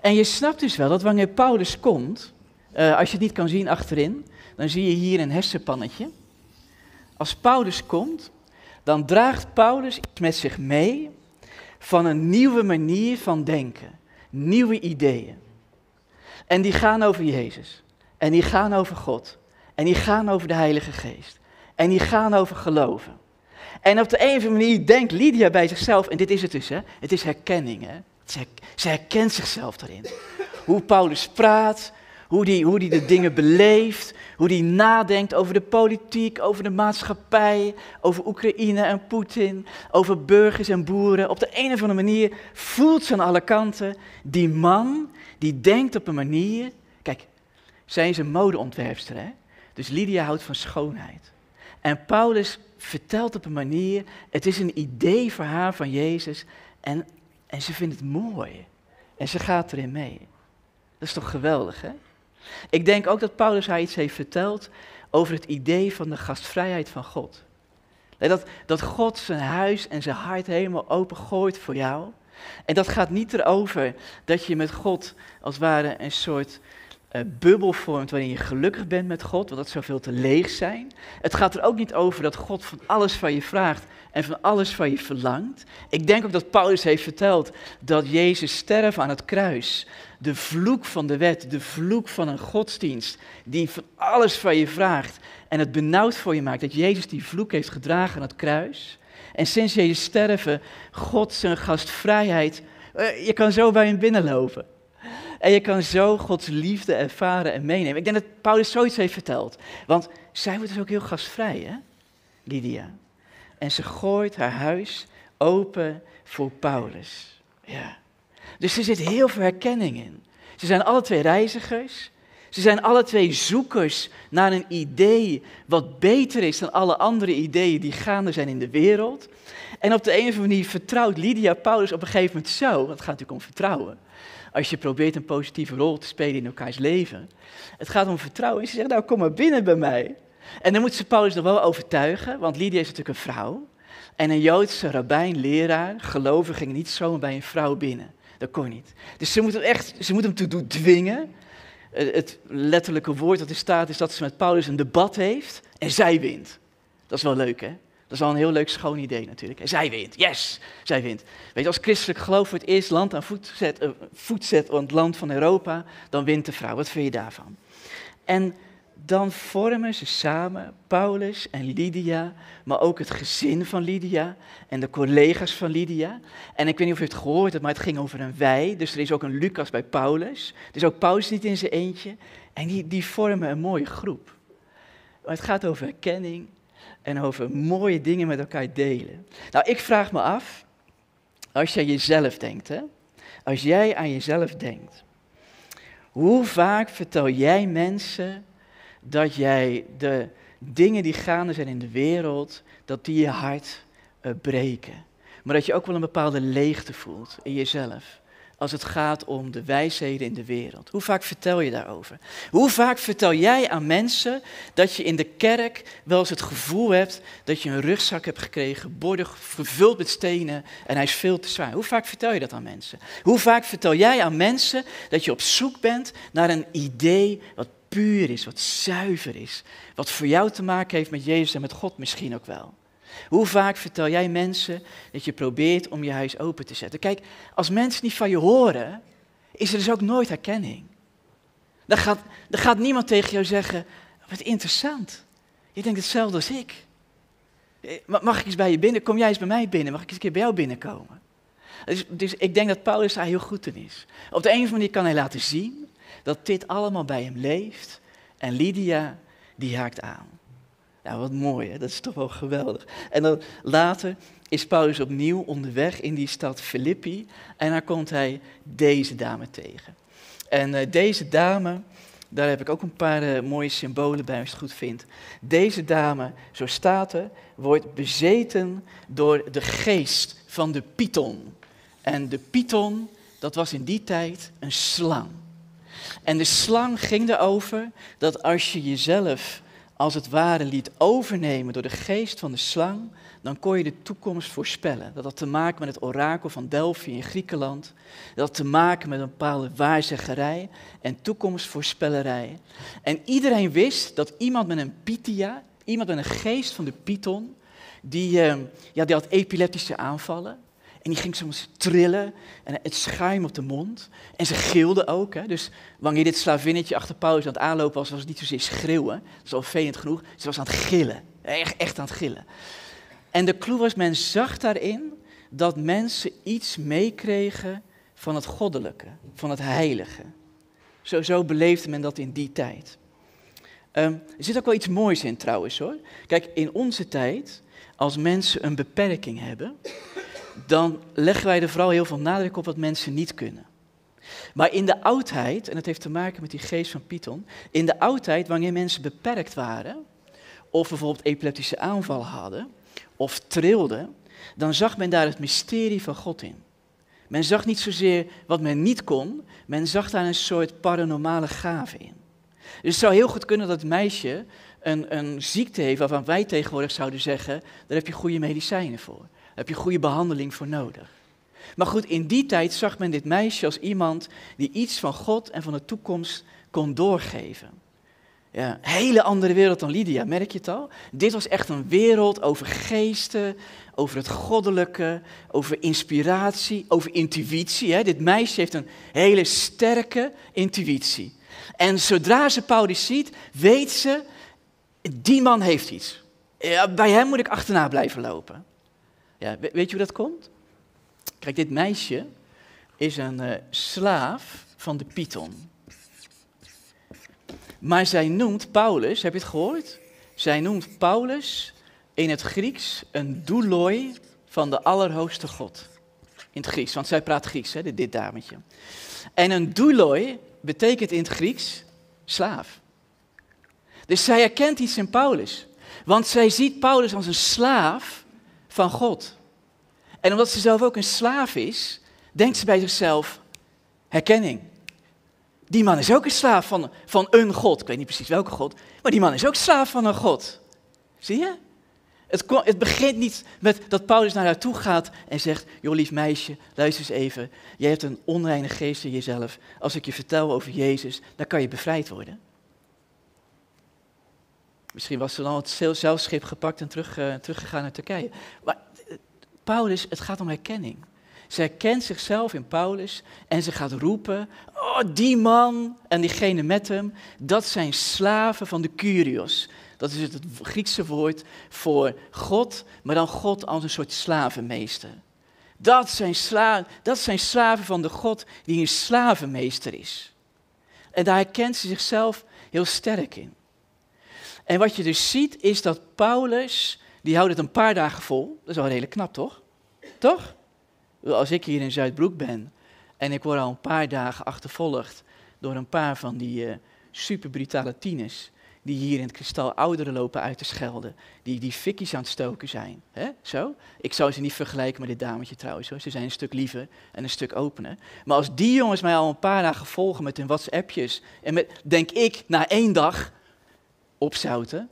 En je snapt dus wel dat wanneer Paulus komt, uh, als je het niet kan zien achterin, dan zie je hier een hersenpannetje. Als Paulus komt, dan draagt Paulus iets met zich mee van een nieuwe manier van denken, nieuwe ideeën. En die gaan over Jezus. En die gaan over God. En die gaan over de Heilige Geest. En die gaan over geloven. En op de een of andere manier denkt Lydia bij zichzelf, en dit is het dus, hè, het is herkenning. Hè? Ze herkent zichzelf daarin. Hoe Paulus praat, hoe die, hoe die de dingen beleeft, hoe die nadenkt over de politiek, over de maatschappij, over Oekraïne en Poetin, over burgers en boeren. Op de een of andere manier voelt ze aan alle kanten die man die denkt op een manier. Kijk, zij is een modeontwerpster, hè? dus Lydia houdt van schoonheid. En Paulus vertelt op een manier, het is een idee voor haar van Jezus en, en ze vindt het mooi. En ze gaat erin mee. Dat is toch geweldig, hè? Ik denk ook dat Paulus haar iets heeft verteld over het idee van de gastvrijheid van God. Dat, dat God zijn huis en zijn hart helemaal opengooit voor jou. En dat gaat niet erover dat je met God als ware een soort uh, bubbel vormt waarin je gelukkig bent met God, want dat zou veel te leeg zijn. Het gaat er ook niet over dat God van alles van je vraagt en van alles van je verlangt. Ik denk ook dat Paulus heeft verteld dat Jezus sterf aan het kruis, de vloek van de wet, de vloek van een godsdienst, die van alles van je vraagt en het benauwd voor je maakt, dat Jezus die vloek heeft gedragen aan het kruis. En sinds Jezus sterven, God zijn gastvrijheid, uh, je kan zo bij hem binnenlopen. En je kan zo Gods liefde ervaren en meenemen. Ik denk dat Paulus zoiets heeft verteld. Want zij wordt dus ook heel gastvrij, hè, Lydia. En ze gooit haar huis open voor Paulus. Ja. Dus er zit heel veel herkenning in. Ze zijn alle twee reizigers. Ze zijn alle twee zoekers naar een idee wat beter is dan alle andere ideeën die gaande zijn in de wereld. En op de een of andere manier vertrouwt Lydia Paulus op een gegeven moment zo, want het gaat natuurlijk om vertrouwen als je probeert een positieve rol te spelen in elkaars leven. Het gaat om vertrouwen. En ze zegt, nou kom maar binnen bij mij. En dan moet ze Paulus nog wel overtuigen, want Lydia is natuurlijk een vrouw. En een Joodse rabbijn, leraar, geloven ging niet zomaar bij een vrouw binnen. Dat kon niet. Dus ze moet hem echt, ze moet hem te doen dwingen. Het letterlijke woord dat er staat is dat ze met Paulus een debat heeft en zij wint. Dat is wel leuk, hè? Dat is al een heel leuk schoon idee natuurlijk. En zij wint, yes, zij wint. Weet je, als christelijk geloof voor het eerst land aan voet zet, eh, voet zet op het land van Europa, dan wint de vrouw. Wat vind je daarvan? En dan vormen ze samen, Paulus en Lydia, maar ook het gezin van Lydia en de collega's van Lydia. En ik weet niet of u het gehoord hebt, maar het ging over een wij. Dus er is ook een Lucas bij Paulus. Dus ook Paulus niet in zijn eentje. En die, die vormen een mooie groep. Maar het gaat over herkenning en over mooie dingen met elkaar delen. Nou, ik vraag me af, als jij jezelf denkt, hè? Als jij aan jezelf denkt, hoe vaak vertel jij mensen dat jij de dingen die gaande zijn in de wereld, dat die je hart eh, breken. Maar dat je ook wel een bepaalde leegte voelt in jezelf. Als het gaat om de wijsheden in de wereld. Hoe vaak vertel je daarover? Hoe vaak vertel jij aan mensen dat je in de kerk wel eens het gevoel hebt dat je een rugzak hebt gekregen, bordig gevuld met stenen en hij is veel te zwaar? Hoe vaak vertel je dat aan mensen? Hoe vaak vertel jij aan mensen dat je op zoek bent naar een idee wat puur is, wat zuiver is. Wat voor jou te maken heeft met Jezus en met God misschien ook wel. Hoe vaak vertel jij mensen dat je probeert om je huis open te zetten? Kijk, als mensen niet van je horen, is er dus ook nooit herkenning. Dan gaat, gaat niemand tegen jou zeggen, wat interessant. Je denkt hetzelfde als ik. Eh, Mag ik eens bij je binnen? Kom jij eens bij mij binnen? Mag ik eens een keer bij jou binnenkomen? Dus, dus ik denk dat Paulus daar heel goed in is. Op de een of andere manier kan hij laten zien dat dit allemaal bij hem leeft. En Lydia, die haakt aan. Nou, wat mooi, hè? dat is toch wel geweldig. En dan later is Paulus opnieuw onderweg in die stad Filippi. En daar komt hij deze dame tegen. En eh, deze dame, daar heb ik ook een paar eh, mooie symbolen bij als je het goed vindt. Deze dame, zo staat er, wordt bezeten door de geest van de Python. En de Python, dat was in die tijd een slang. En de slang ging erover dat als je jezelf als het ware liet overnemen door de geest van de slang, dan kon je de toekomst voorspellen. Dat had te maken met het orakel van Delphi in Griekenland. Dat had te maken met een bepaalde waarzeggerij en toekomstvoorspellerij. En iedereen wist dat iemand met een pythia, iemand met een geest van de python, die, eh, ja, die had epileptische aanvallen. En die ging soms trillen en het schuim op de mond. En ze gilde ook. Hè. Dus wanneer dit slavinnetje achter Paulus aan het aanlopen was, was het niet zozeer schreeuwen. Dat is al vervelend genoeg. Ze was aan het gillen. Echt, echt aan het gillen. En de clue was, men zag daarin dat mensen iets meekregen van het goddelijke, van het heilige. Zo, zo beleefde men dat in die tijd. Ehm, er zit ook wel iets moois in trouwens hoor. Kijk, in onze tijd, als mensen een beperking hebben, dan leggen wij er vooral heel veel nadruk op wat mensen niet kunnen. Maar in de oudheid, en het heeft te maken met die geest van Python, in de oudheid, wanneer mensen beperkt waren, of bijvoorbeeld epileptische aanvallen hadden, of trilden, dan zag men daar het mysterie van God in. Men zag niet zozeer wat men niet kon, men zag daar een soort paranormale gave in. Dus het zou heel goed kunnen dat het meisje een, een ziekte heeft waarvan wij tegenwoordig zouden zeggen, daar heb je goede medicijnen voor. Heb je goede behandeling voor nodig. Maar goed, in die tijd zag men dit meisje als iemand die iets van God en van de toekomst kon doorgeven. Ja, hele andere wereld dan Lydia, merk je het al? Dit was echt een wereld over geesten, over het goddelijke, over inspiratie, over intuïtie. Hè? Dit meisje heeft een hele sterke intuïtie. En zodra ze Paulus ziet, weet ze, die man heeft iets. Ja, bij hem moet ik achterna blijven lopen. Ja, weet je hoe dat komt? Kijk, dit meisje is een uh, slaaf van de Python. Maar zij noemt Paulus, heb je het gehoord? Zij noemt Paulus in het Grieks een douloi van de Allerhoogste God. In het Grieks, want zij praat Grieks, hè, dit, dit dametje. En een douloi betekent in het Grieks slaaf. Dus zij herkent iets in Paulus. Want zij ziet Paulus als een slaaf van God. En omdat ze zelf ook een slaaf is, denkt ze bij zichzelf, herkenning. Die man is ook een slaaf van, van een God. Ik weet niet precies welke God, maar die man is ook slaaf van een God. Zie je? Het, het, begint niet met dat Paulus naar haar toe gaat en zegt: Joh, lief meisje, luister eens even. Jij hebt een onreine geest in jezelf. Als ik je vertel over Jezus, dan kan je bevrijd worden. Misschien was ze dan het zeilschip gepakt en terug, eh, teruggegaan naar Turkije. Maar eh, Paulus, het gaat om herkenning. Ze herkent zichzelf in Paulus en ze gaat roepen, oh die man en diegene met hem, dat zijn slaven van de Kyrios. Dat is het Griekse woord voor God, maar dan God als een soort slavenmeester. Dat zijn, sla dat zijn slaven van de God die een slavenmeester is. En daar herkent ze zichzelf heel sterk in. En wat je dus ziet is dat Paulus, die houdt het een paar dagen vol. Dat is wel redelijk knap, toch? Toch? Als ik hier in Zuidbroek ben en ik word al een paar dagen achtervolgd door een paar van die eh, super brutale tieners die hier in het kristal ouderen lopen uit te schelden, die, die fikkies aan het stoken zijn. Hè? Zo? Ik zou ze niet vergelijken met dit dametje trouwens, ze zijn een stuk liever en een stuk opener. Maar als die jongens mij al een paar dagen volgen met hun WhatsAppjes en met, denk ik, na één dag opzouten.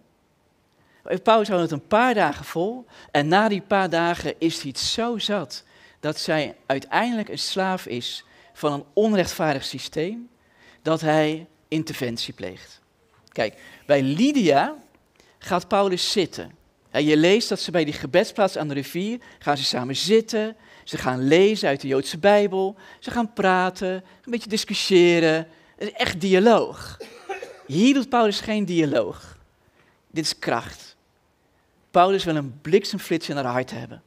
Paulus houdt het een paar dagen vol en na die paar dagen is hij zo zat dat zij uiteindelijk een slaaf is van een onrechtvaardig systeem, dat hij interventie pleegt. Kijk, bij Lydia gaat Paulus zitten. Ja, je leest dat ze bij die gebedsplaats aan de rivier gaan ze samen zitten. Ze gaan lezen uit de Joodse Bijbel. Ze gaan praten, een beetje discussiëren. Het is echt dialoog. Hier doet Paulus geen dialoog. Dit is kracht. Paulus wil een bliksemflits in haar hart hebben.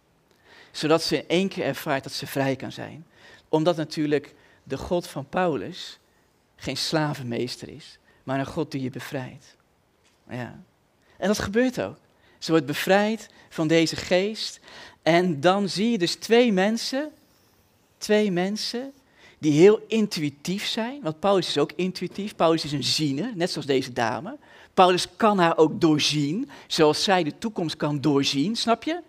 Zodat ze in één keer ervaart dat ze vrij kan zijn. Omdat natuurlijk de God van Paulus geen slavenmeester is, maar een God die je bevrijdt. Ja. En dat gebeurt ook. Ze wordt bevrijd van deze geest. En dan zie je dus twee mensen, twee mensen die heel intuïtief zijn. Want Paulus is ook intuïtief. Paulus is een ziener, net zoals deze dame. Paulus kan haar ook doorzien, zoals zij de toekomst kan doorzien, snap je?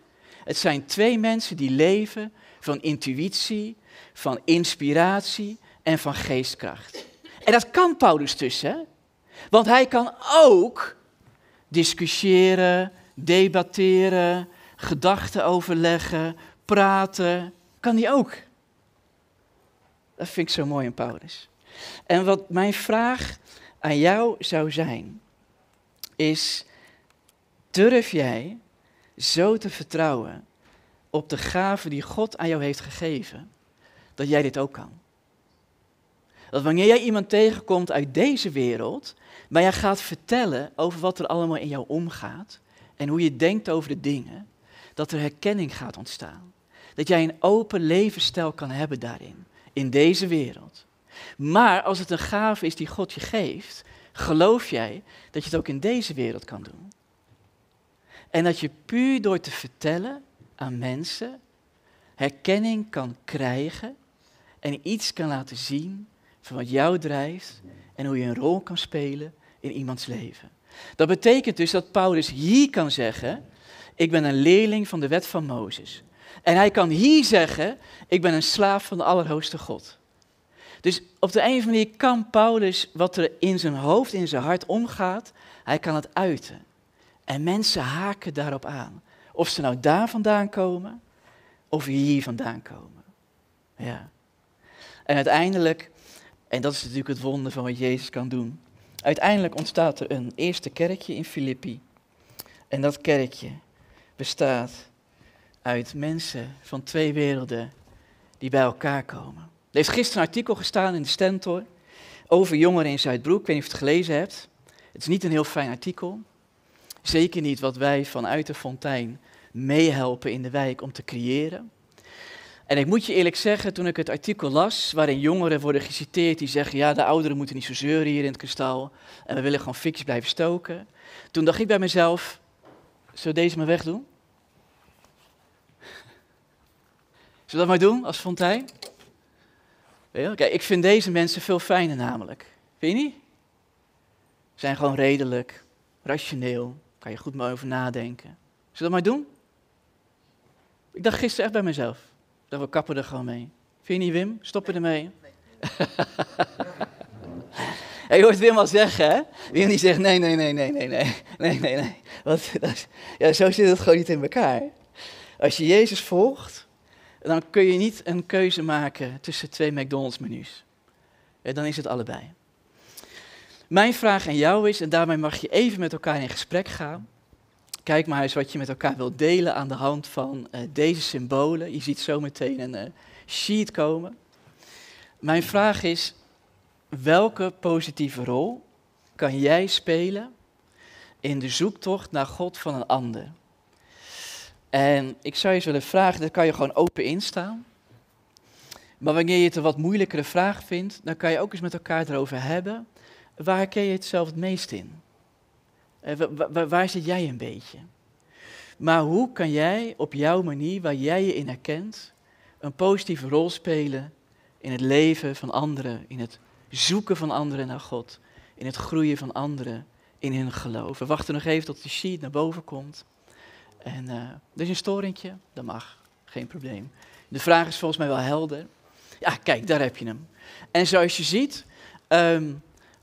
Het zijn twee mensen die leven van intuïtie, van inspiratie en van geestkracht. En dat kan Paulus dus, hè? Want hij kan ook discussiëren, debatteren, gedachten overleggen, praten. Kan hij ook. Dat vind ik zo mooi in Paulus. En wat mijn vraag aan jou zou zijn, is: durf jij zo te vertrouwen op de gave die God aan jou heeft gegeven, dat jij dit ook kan? Dat wanneer jij iemand tegenkomt uit deze wereld, maar jij gaat vertellen over wat er allemaal in jou omgaat en hoe je denkt over de dingen, dat er herkenning gaat ontstaan. Dat jij een open levensstijl kan hebben daarin, in deze wereld. Maar als het een gave is die God je geeft, geloof jij dat je het ook in deze wereld kan doen. En dat je puur door te vertellen aan mensen herkenning kan krijgen en iets kan laten zien van wat jou drijft en hoe je een rol kan spelen in iemands leven. Dat betekent dus dat Paulus hier kan zeggen, ik ben een leerling van de wet van Mozes. En hij kan hier zeggen, ik ben een slaaf van de Allerhoogste God. Dus op de een of andere manier kan Paulus wat er in zijn hoofd, in zijn hart omgaat, hij kan het uiten. En mensen haken daarop aan. Of ze nou daar vandaan komen, of hier vandaan komen. Ja. En uiteindelijk, en dat is natuurlijk het wonder van wat Jezus kan doen. Uiteindelijk ontstaat er een eerste kerkje in Filippi. En dat kerkje bestaat uit mensen van twee werelden die bij elkaar komen. Er heeft gisteren een artikel gestaan in de Stentor over jongeren in Zuidbroek. Ik weet niet of je het gelezen hebt. Het is niet een heel fijn artikel. Zeker niet wat wij vanuit de fontein meehelpen in de wijk om te creëren. En ik moet je eerlijk zeggen, toen ik het artikel las, waarin jongeren worden geciteerd die zeggen, ja, de ouderen moeten niet zo zeuren hier in het kristal en we willen gewoon fikjes blijven stoken. Toen dacht ik bij mezelf, zullen deze maar wegdoen? Zullen we dat maar doen als fontein? Kijk, ik vind deze mensen veel fijner namelijk. Vind je niet? Ze zijn gewoon redelijk, rationeel, kan je goed maar over nadenken. Zullen we dat maar doen? Ik dacht gisteren echt bij mezelf. Ik dacht, we kappen er gewoon mee. Vind je niet, Wim? Stoppen ermee. [LAUGHS] Ja, je hoort Wim al zeggen, hè? Wim die zegt, nee, nee, nee, nee, nee, nee, nee, nee, nee. Want, dat is- ja, zo zit het gewoon niet in elkaar. Als je Jezus volgt, dan kun je niet een keuze maken tussen twee McDonald's menus. Ja, dan is het allebei. Mijn vraag aan jou is, en daarmee mag je even met elkaar in gesprek gaan. Kijk maar eens wat je met elkaar wilt delen aan de hand van eh, deze symbolen. Je ziet zo meteen een eh, sheet komen. Mijn vraag is, welke positieve rol kan jij spelen in de zoektocht naar God van een ander? En ik zou je eens willen vragen, daar kan je gewoon open instaan. Maar wanneer je het een wat moeilijkere vraag vindt, dan kan je ook eens met elkaar erover hebben. Waar herken je het zelf het meest in? Eh, wa- wa- wa- waar zit jij een beetje? Maar hoe kan jij op jouw manier, waar jij je in herkent, een positieve rol spelen in het leven van anderen, in het zoeken van anderen naar God, in het groeien van anderen in hun geloof? We wachten nog even tot de sheet naar boven komt. En er is een storingje, dat mag, geen probleem. De vraag is volgens mij wel helder. Ja, kijk, daar heb je hem. En zoals je ziet, ehm,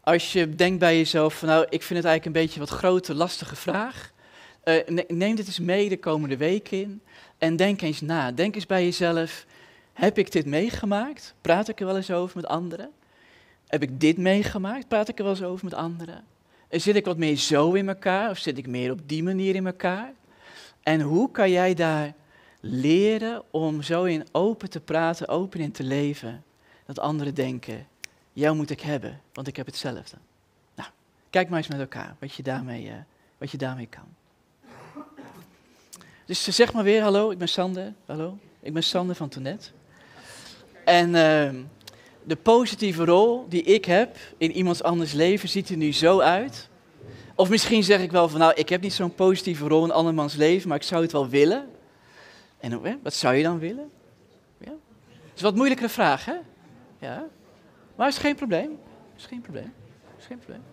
als je denkt bij jezelf van nou, ik vind het eigenlijk een beetje wat grote, lastige vraag. eh, ne- neem dit eens mee de komende week in. En denk eens na. Denk eens bij jezelf, heb ik dit meegemaakt? Praat ik er wel eens over met anderen? Heb ik dit meegemaakt? Praat ik er wel eens over met anderen? Zit ik wat meer zo in elkaar of zit ik meer op die manier in elkaar? En hoe kan jij daar leren om zo in open te praten, open in te leven, dat anderen denken, jou moet ik hebben, want ik heb hetzelfde. Nou, kijk maar eens met elkaar wat je daarmee, eh, wat je daarmee kan. Dus zeg maar weer, hallo, ik ben Sander. Hallo, ik ben Sander van Tonet. En ehm, de positieve rol die ik heb in iemands anders leven ziet er nu zo uit. Of misschien zeg ik wel van, nou, ik heb niet zo'n positieve rol in andermans leven, maar ik zou het wel willen. En wat zou je dan willen? Ja? Is een wat moeilijkere vraag, hè? Ja. Maar is geen probleem. Is geen probleem. Is geen probleem.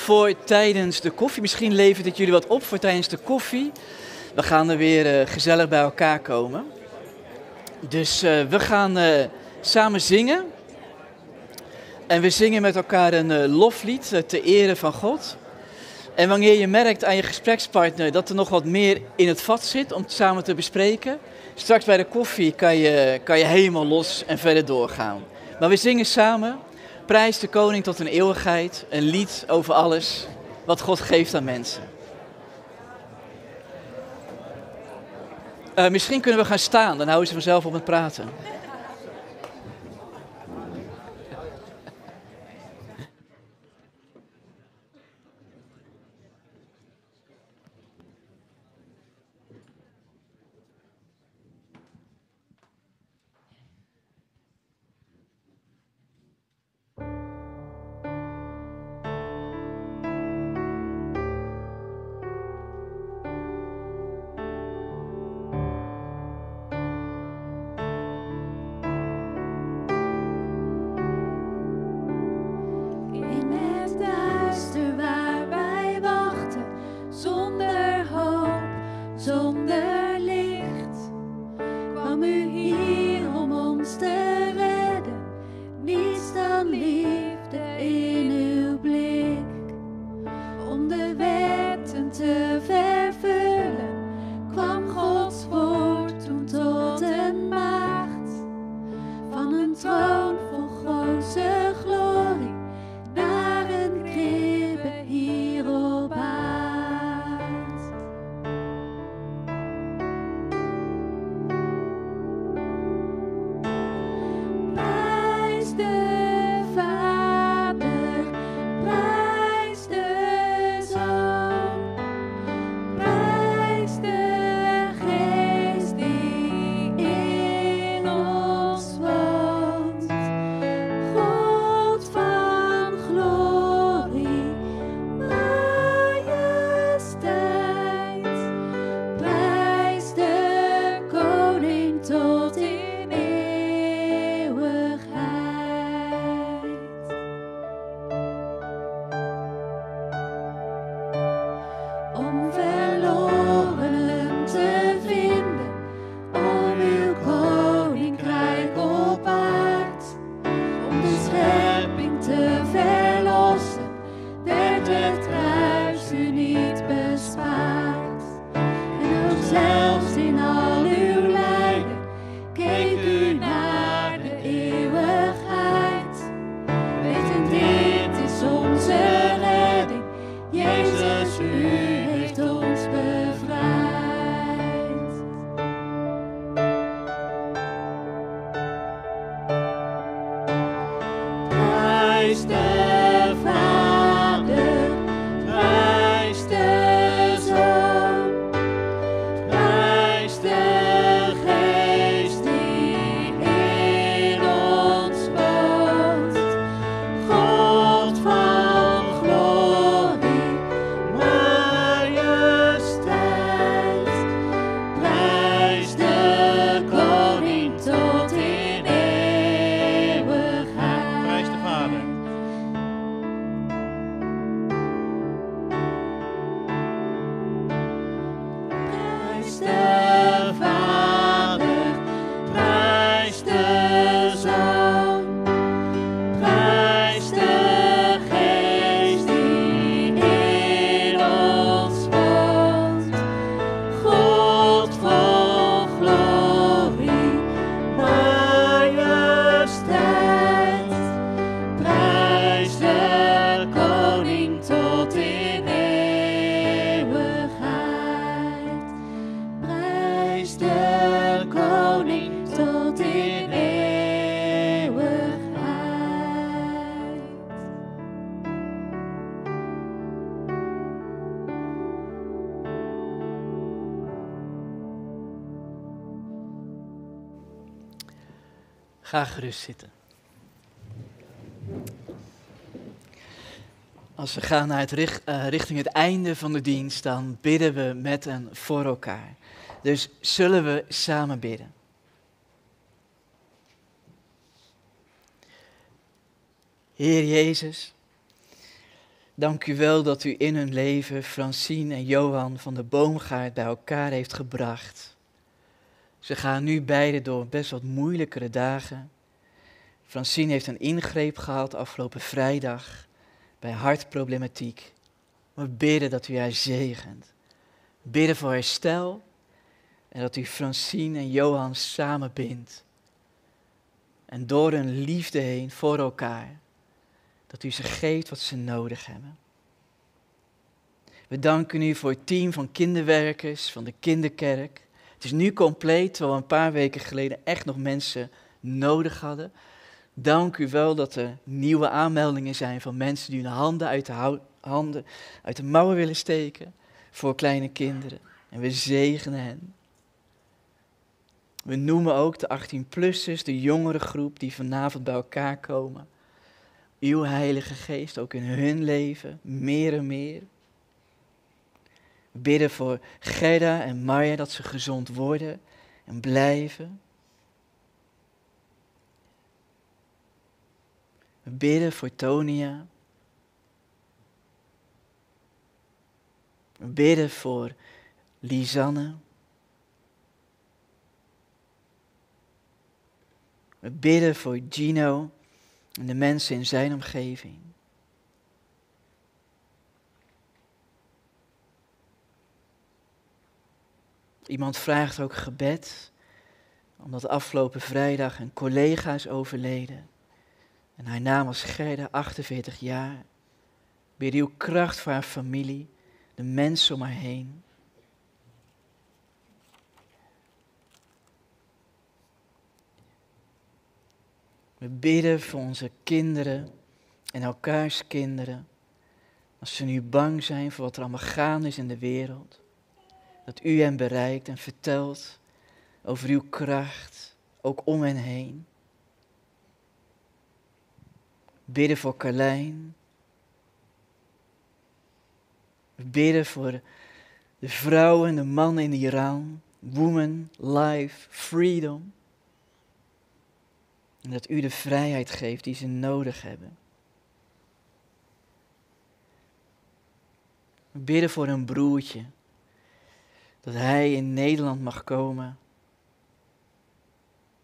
Voor tijdens de koffie. Misschien levert het jullie wat op voor tijdens de koffie. We gaan er weer eh, gezellig bij elkaar komen. Dus eh, we gaan eh, samen zingen. En we zingen met elkaar een loflied ter ere van God. En wanneer je merkt aan je gesprekspartner dat er nog wat meer in het vat zit om samen te bespreken, straks bij de koffie kan je, kan je helemaal los en verder doorgaan. Maar we zingen samen, prijs de koning tot een eeuwigheid, een lied over alles wat God geeft aan mensen. Eh, misschien kunnen we gaan staan, dan houden ze vanzelf op met praten. Ga gerust zitten. Als we gaan naar het eh, richting het einde van de dienst, dan bidden we met en voor elkaar. Dus zullen we samen bidden. Heer Jezus, dank u wel dat u in hun leven Francine en Johan van de Boomgaard bij elkaar heeft gebracht. Ze gaan nu beide door best wat moeilijkere dagen. Francine heeft een ingreep gehad afgelopen vrijdag bij hartproblematiek. We bidden dat u haar zegent. Bidden voor herstel en dat u Francine en Johan samen bindt. En door hun liefde heen voor elkaar, dat u ze geeft wat ze nodig hebben. We danken u voor het team van kinderwerkers van de kinderkerk. Het is nu compleet, terwijl we een paar weken geleden echt nog mensen nodig hadden. Dank u wel dat er nieuwe aanmeldingen zijn van mensen die hun handen uit de, handen uit de mouwen willen steken voor kleine kinderen. En we zegenen hen. We noemen ook de 18-plussers, de jongere groep die vanavond bij elkaar komen. Uw Heilige Geest ook in hun leven, meer en meer. Bidden voor Gerda en Marja dat ze gezond worden en blijven. We bidden voor Tonia. We bidden voor Lisanne. We bidden voor Gino en de mensen in zijn omgeving. Iemand vraagt ook gebed, omdat afgelopen vrijdag een collega is overleden. En haar naam was Gerda, 48 jaar. Bid uw kracht voor haar familie, de mensen om haar heen. We bidden voor onze kinderen en elkaars kinderen. Als ze nu bang zijn voor wat er allemaal gaande is in de wereld. Dat u hen bereikt en vertelt over uw kracht, ook om hen heen. Bidden voor Carlijn. Bidden voor de vrouwen en de mannen in Iran. Woman, life, freedom. En dat u de vrijheid geeft die ze nodig hebben. Bidden voor een broertje. Dat hij in Nederland mag komen.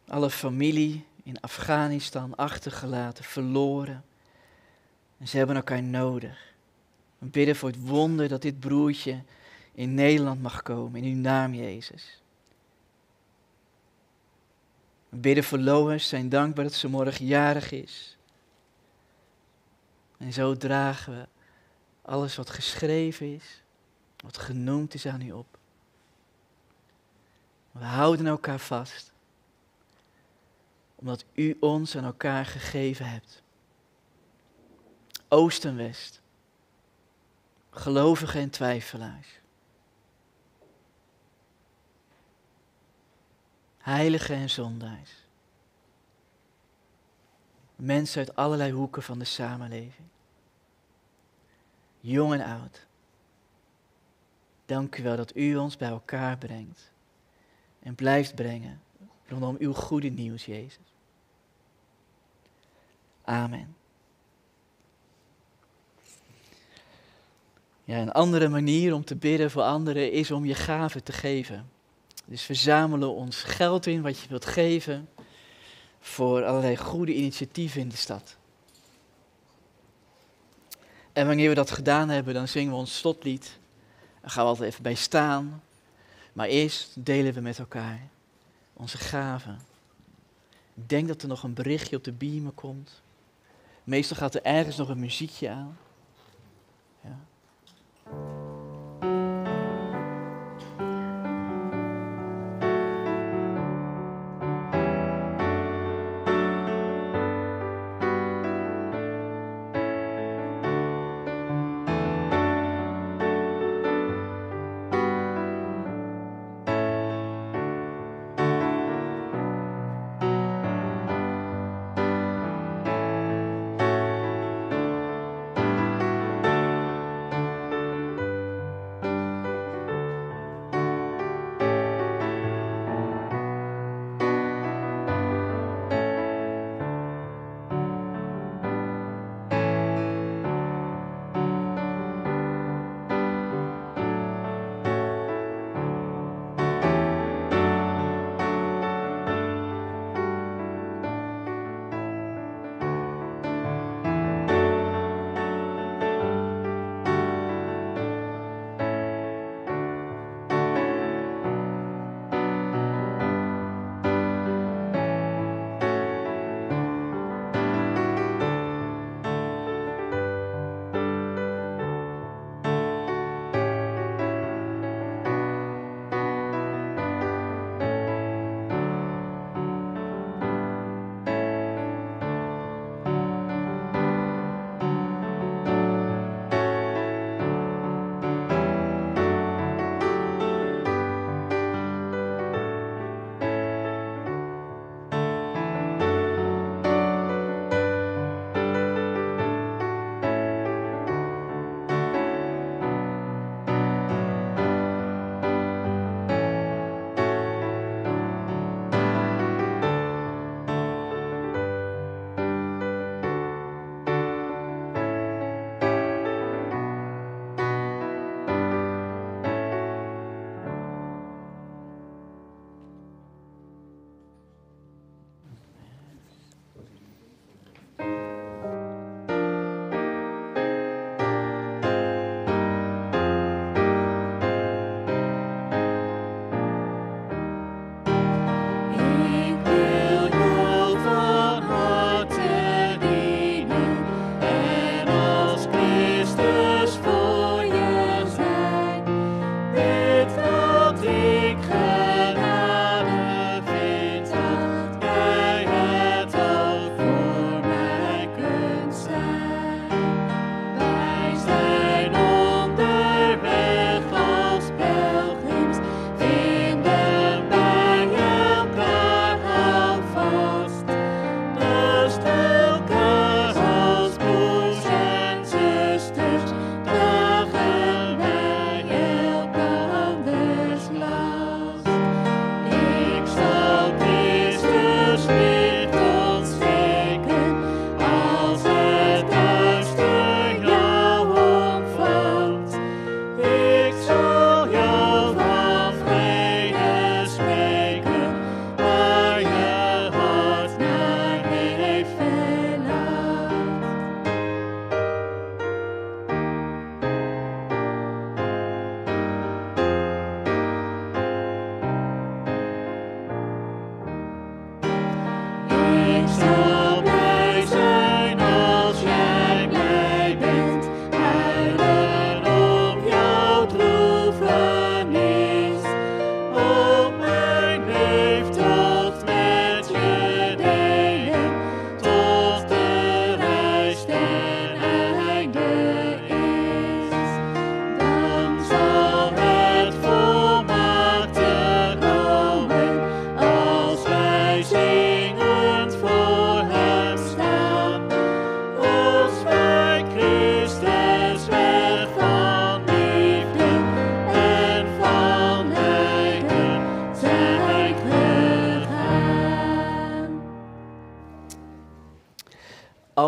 Alle familie in Afghanistan achtergelaten, verloren. En ze hebben elkaar nodig. We bidden voor het wonder dat dit broertje in Nederland mag komen, in uw naam Jezus. We bidden voor Lois, zijn dankbaar dat ze morgen jarig is. En zo dragen we alles wat geschreven is, wat genoemd is aan u op. We houden elkaar vast, omdat u ons aan elkaar gegeven hebt. Oost en West, gelovigen en twijfelaars. Heiligen en zondaars. Mensen uit allerlei hoeken van de samenleving. Jong en oud. Dank u wel dat u ons bij elkaar brengt. En blijft brengen rondom uw goede nieuws, Jezus. Amen. Ja, een andere manier om te bidden voor anderen is om je gaven te geven. Dus verzamelen ons geld in wat je wilt geven voor allerlei goede initiatieven in de stad. En wanneer we dat gedaan hebben, dan zingen we ons slotlied. Daar gaan we altijd even bij staan. Maar eerst delen we met elkaar onze gaven. Ik denk dat er nog een berichtje op de beamer komt. Meestal gaat er ergens nog een muziekje aan.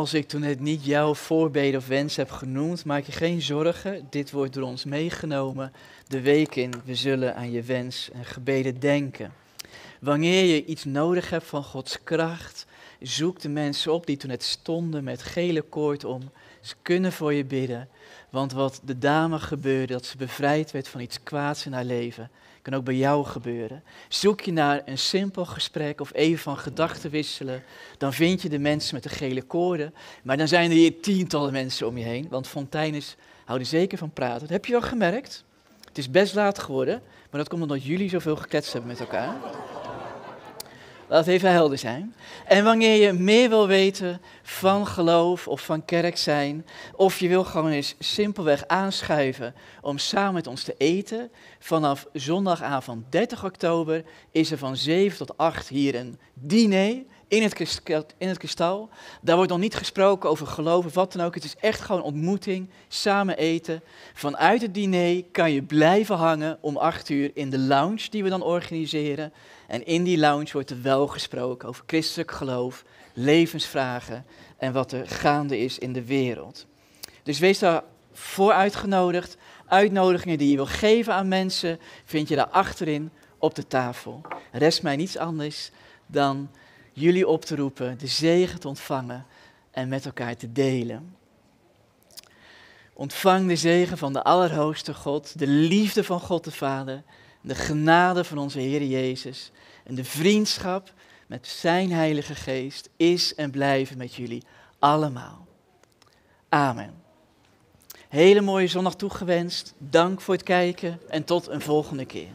Als ik toen het niet jouw voorbeden of wens heb genoemd, maak je geen zorgen. Dit wordt door ons meegenomen de week in. We zullen aan je wens en gebeden denken. Wanneer je iets nodig hebt van Gods kracht, zoek de mensen op die toen het stonden met gele koord om. Ze kunnen voor je bidden. Want wat de dame gebeurde, dat ze bevrijd werd van iets kwaads in haar leven, kan ook bij jou gebeuren. Zoek je naar een simpel gesprek of even van gedachten wisselen, dan vind je de mensen met de gele koorden. Maar dan zijn er hier tientallen mensen om je heen, want fonteines houden zeker van praten. Dat heb je wel gemerkt. Het is best laat geworden, maar dat komt omdat jullie zoveel gekletst hebben met elkaar. Laat even helder zijn. En wanneer je meer wil weten van geloof of van kerk zijn, of je wil gewoon eens simpelweg aanschuiven om samen met ons te eten, vanaf zondagavond 30 oktober is er van 7 tot 8 hier een diner in het, in het kristal. Daar wordt nog niet gesproken over geloof of wat dan ook. Het is echt gewoon ontmoeting, samen eten. Vanuit het diner kan je blijven hangen om 8 uur in de lounge die we dan organiseren. En in die lounge wordt er wel gesproken over christelijk geloof, levensvragen en wat er gaande is in de wereld. Dus wees daar voor uitgenodigd. Uitnodigingen die je wil geven aan mensen vind je daar achterin op de tafel. Rest mij niets anders dan jullie op te roepen, de zegen te ontvangen en met elkaar te delen. Ontvang de zegen van de Allerhoogste God, de liefde van God de Vader, de genade van onze Heer Jezus en de vriendschap met Zijn Heilige Geest is en blijven met jullie allemaal. Amen. Hele mooie zondag toegewenst. Dank voor het kijken en tot een volgende keer.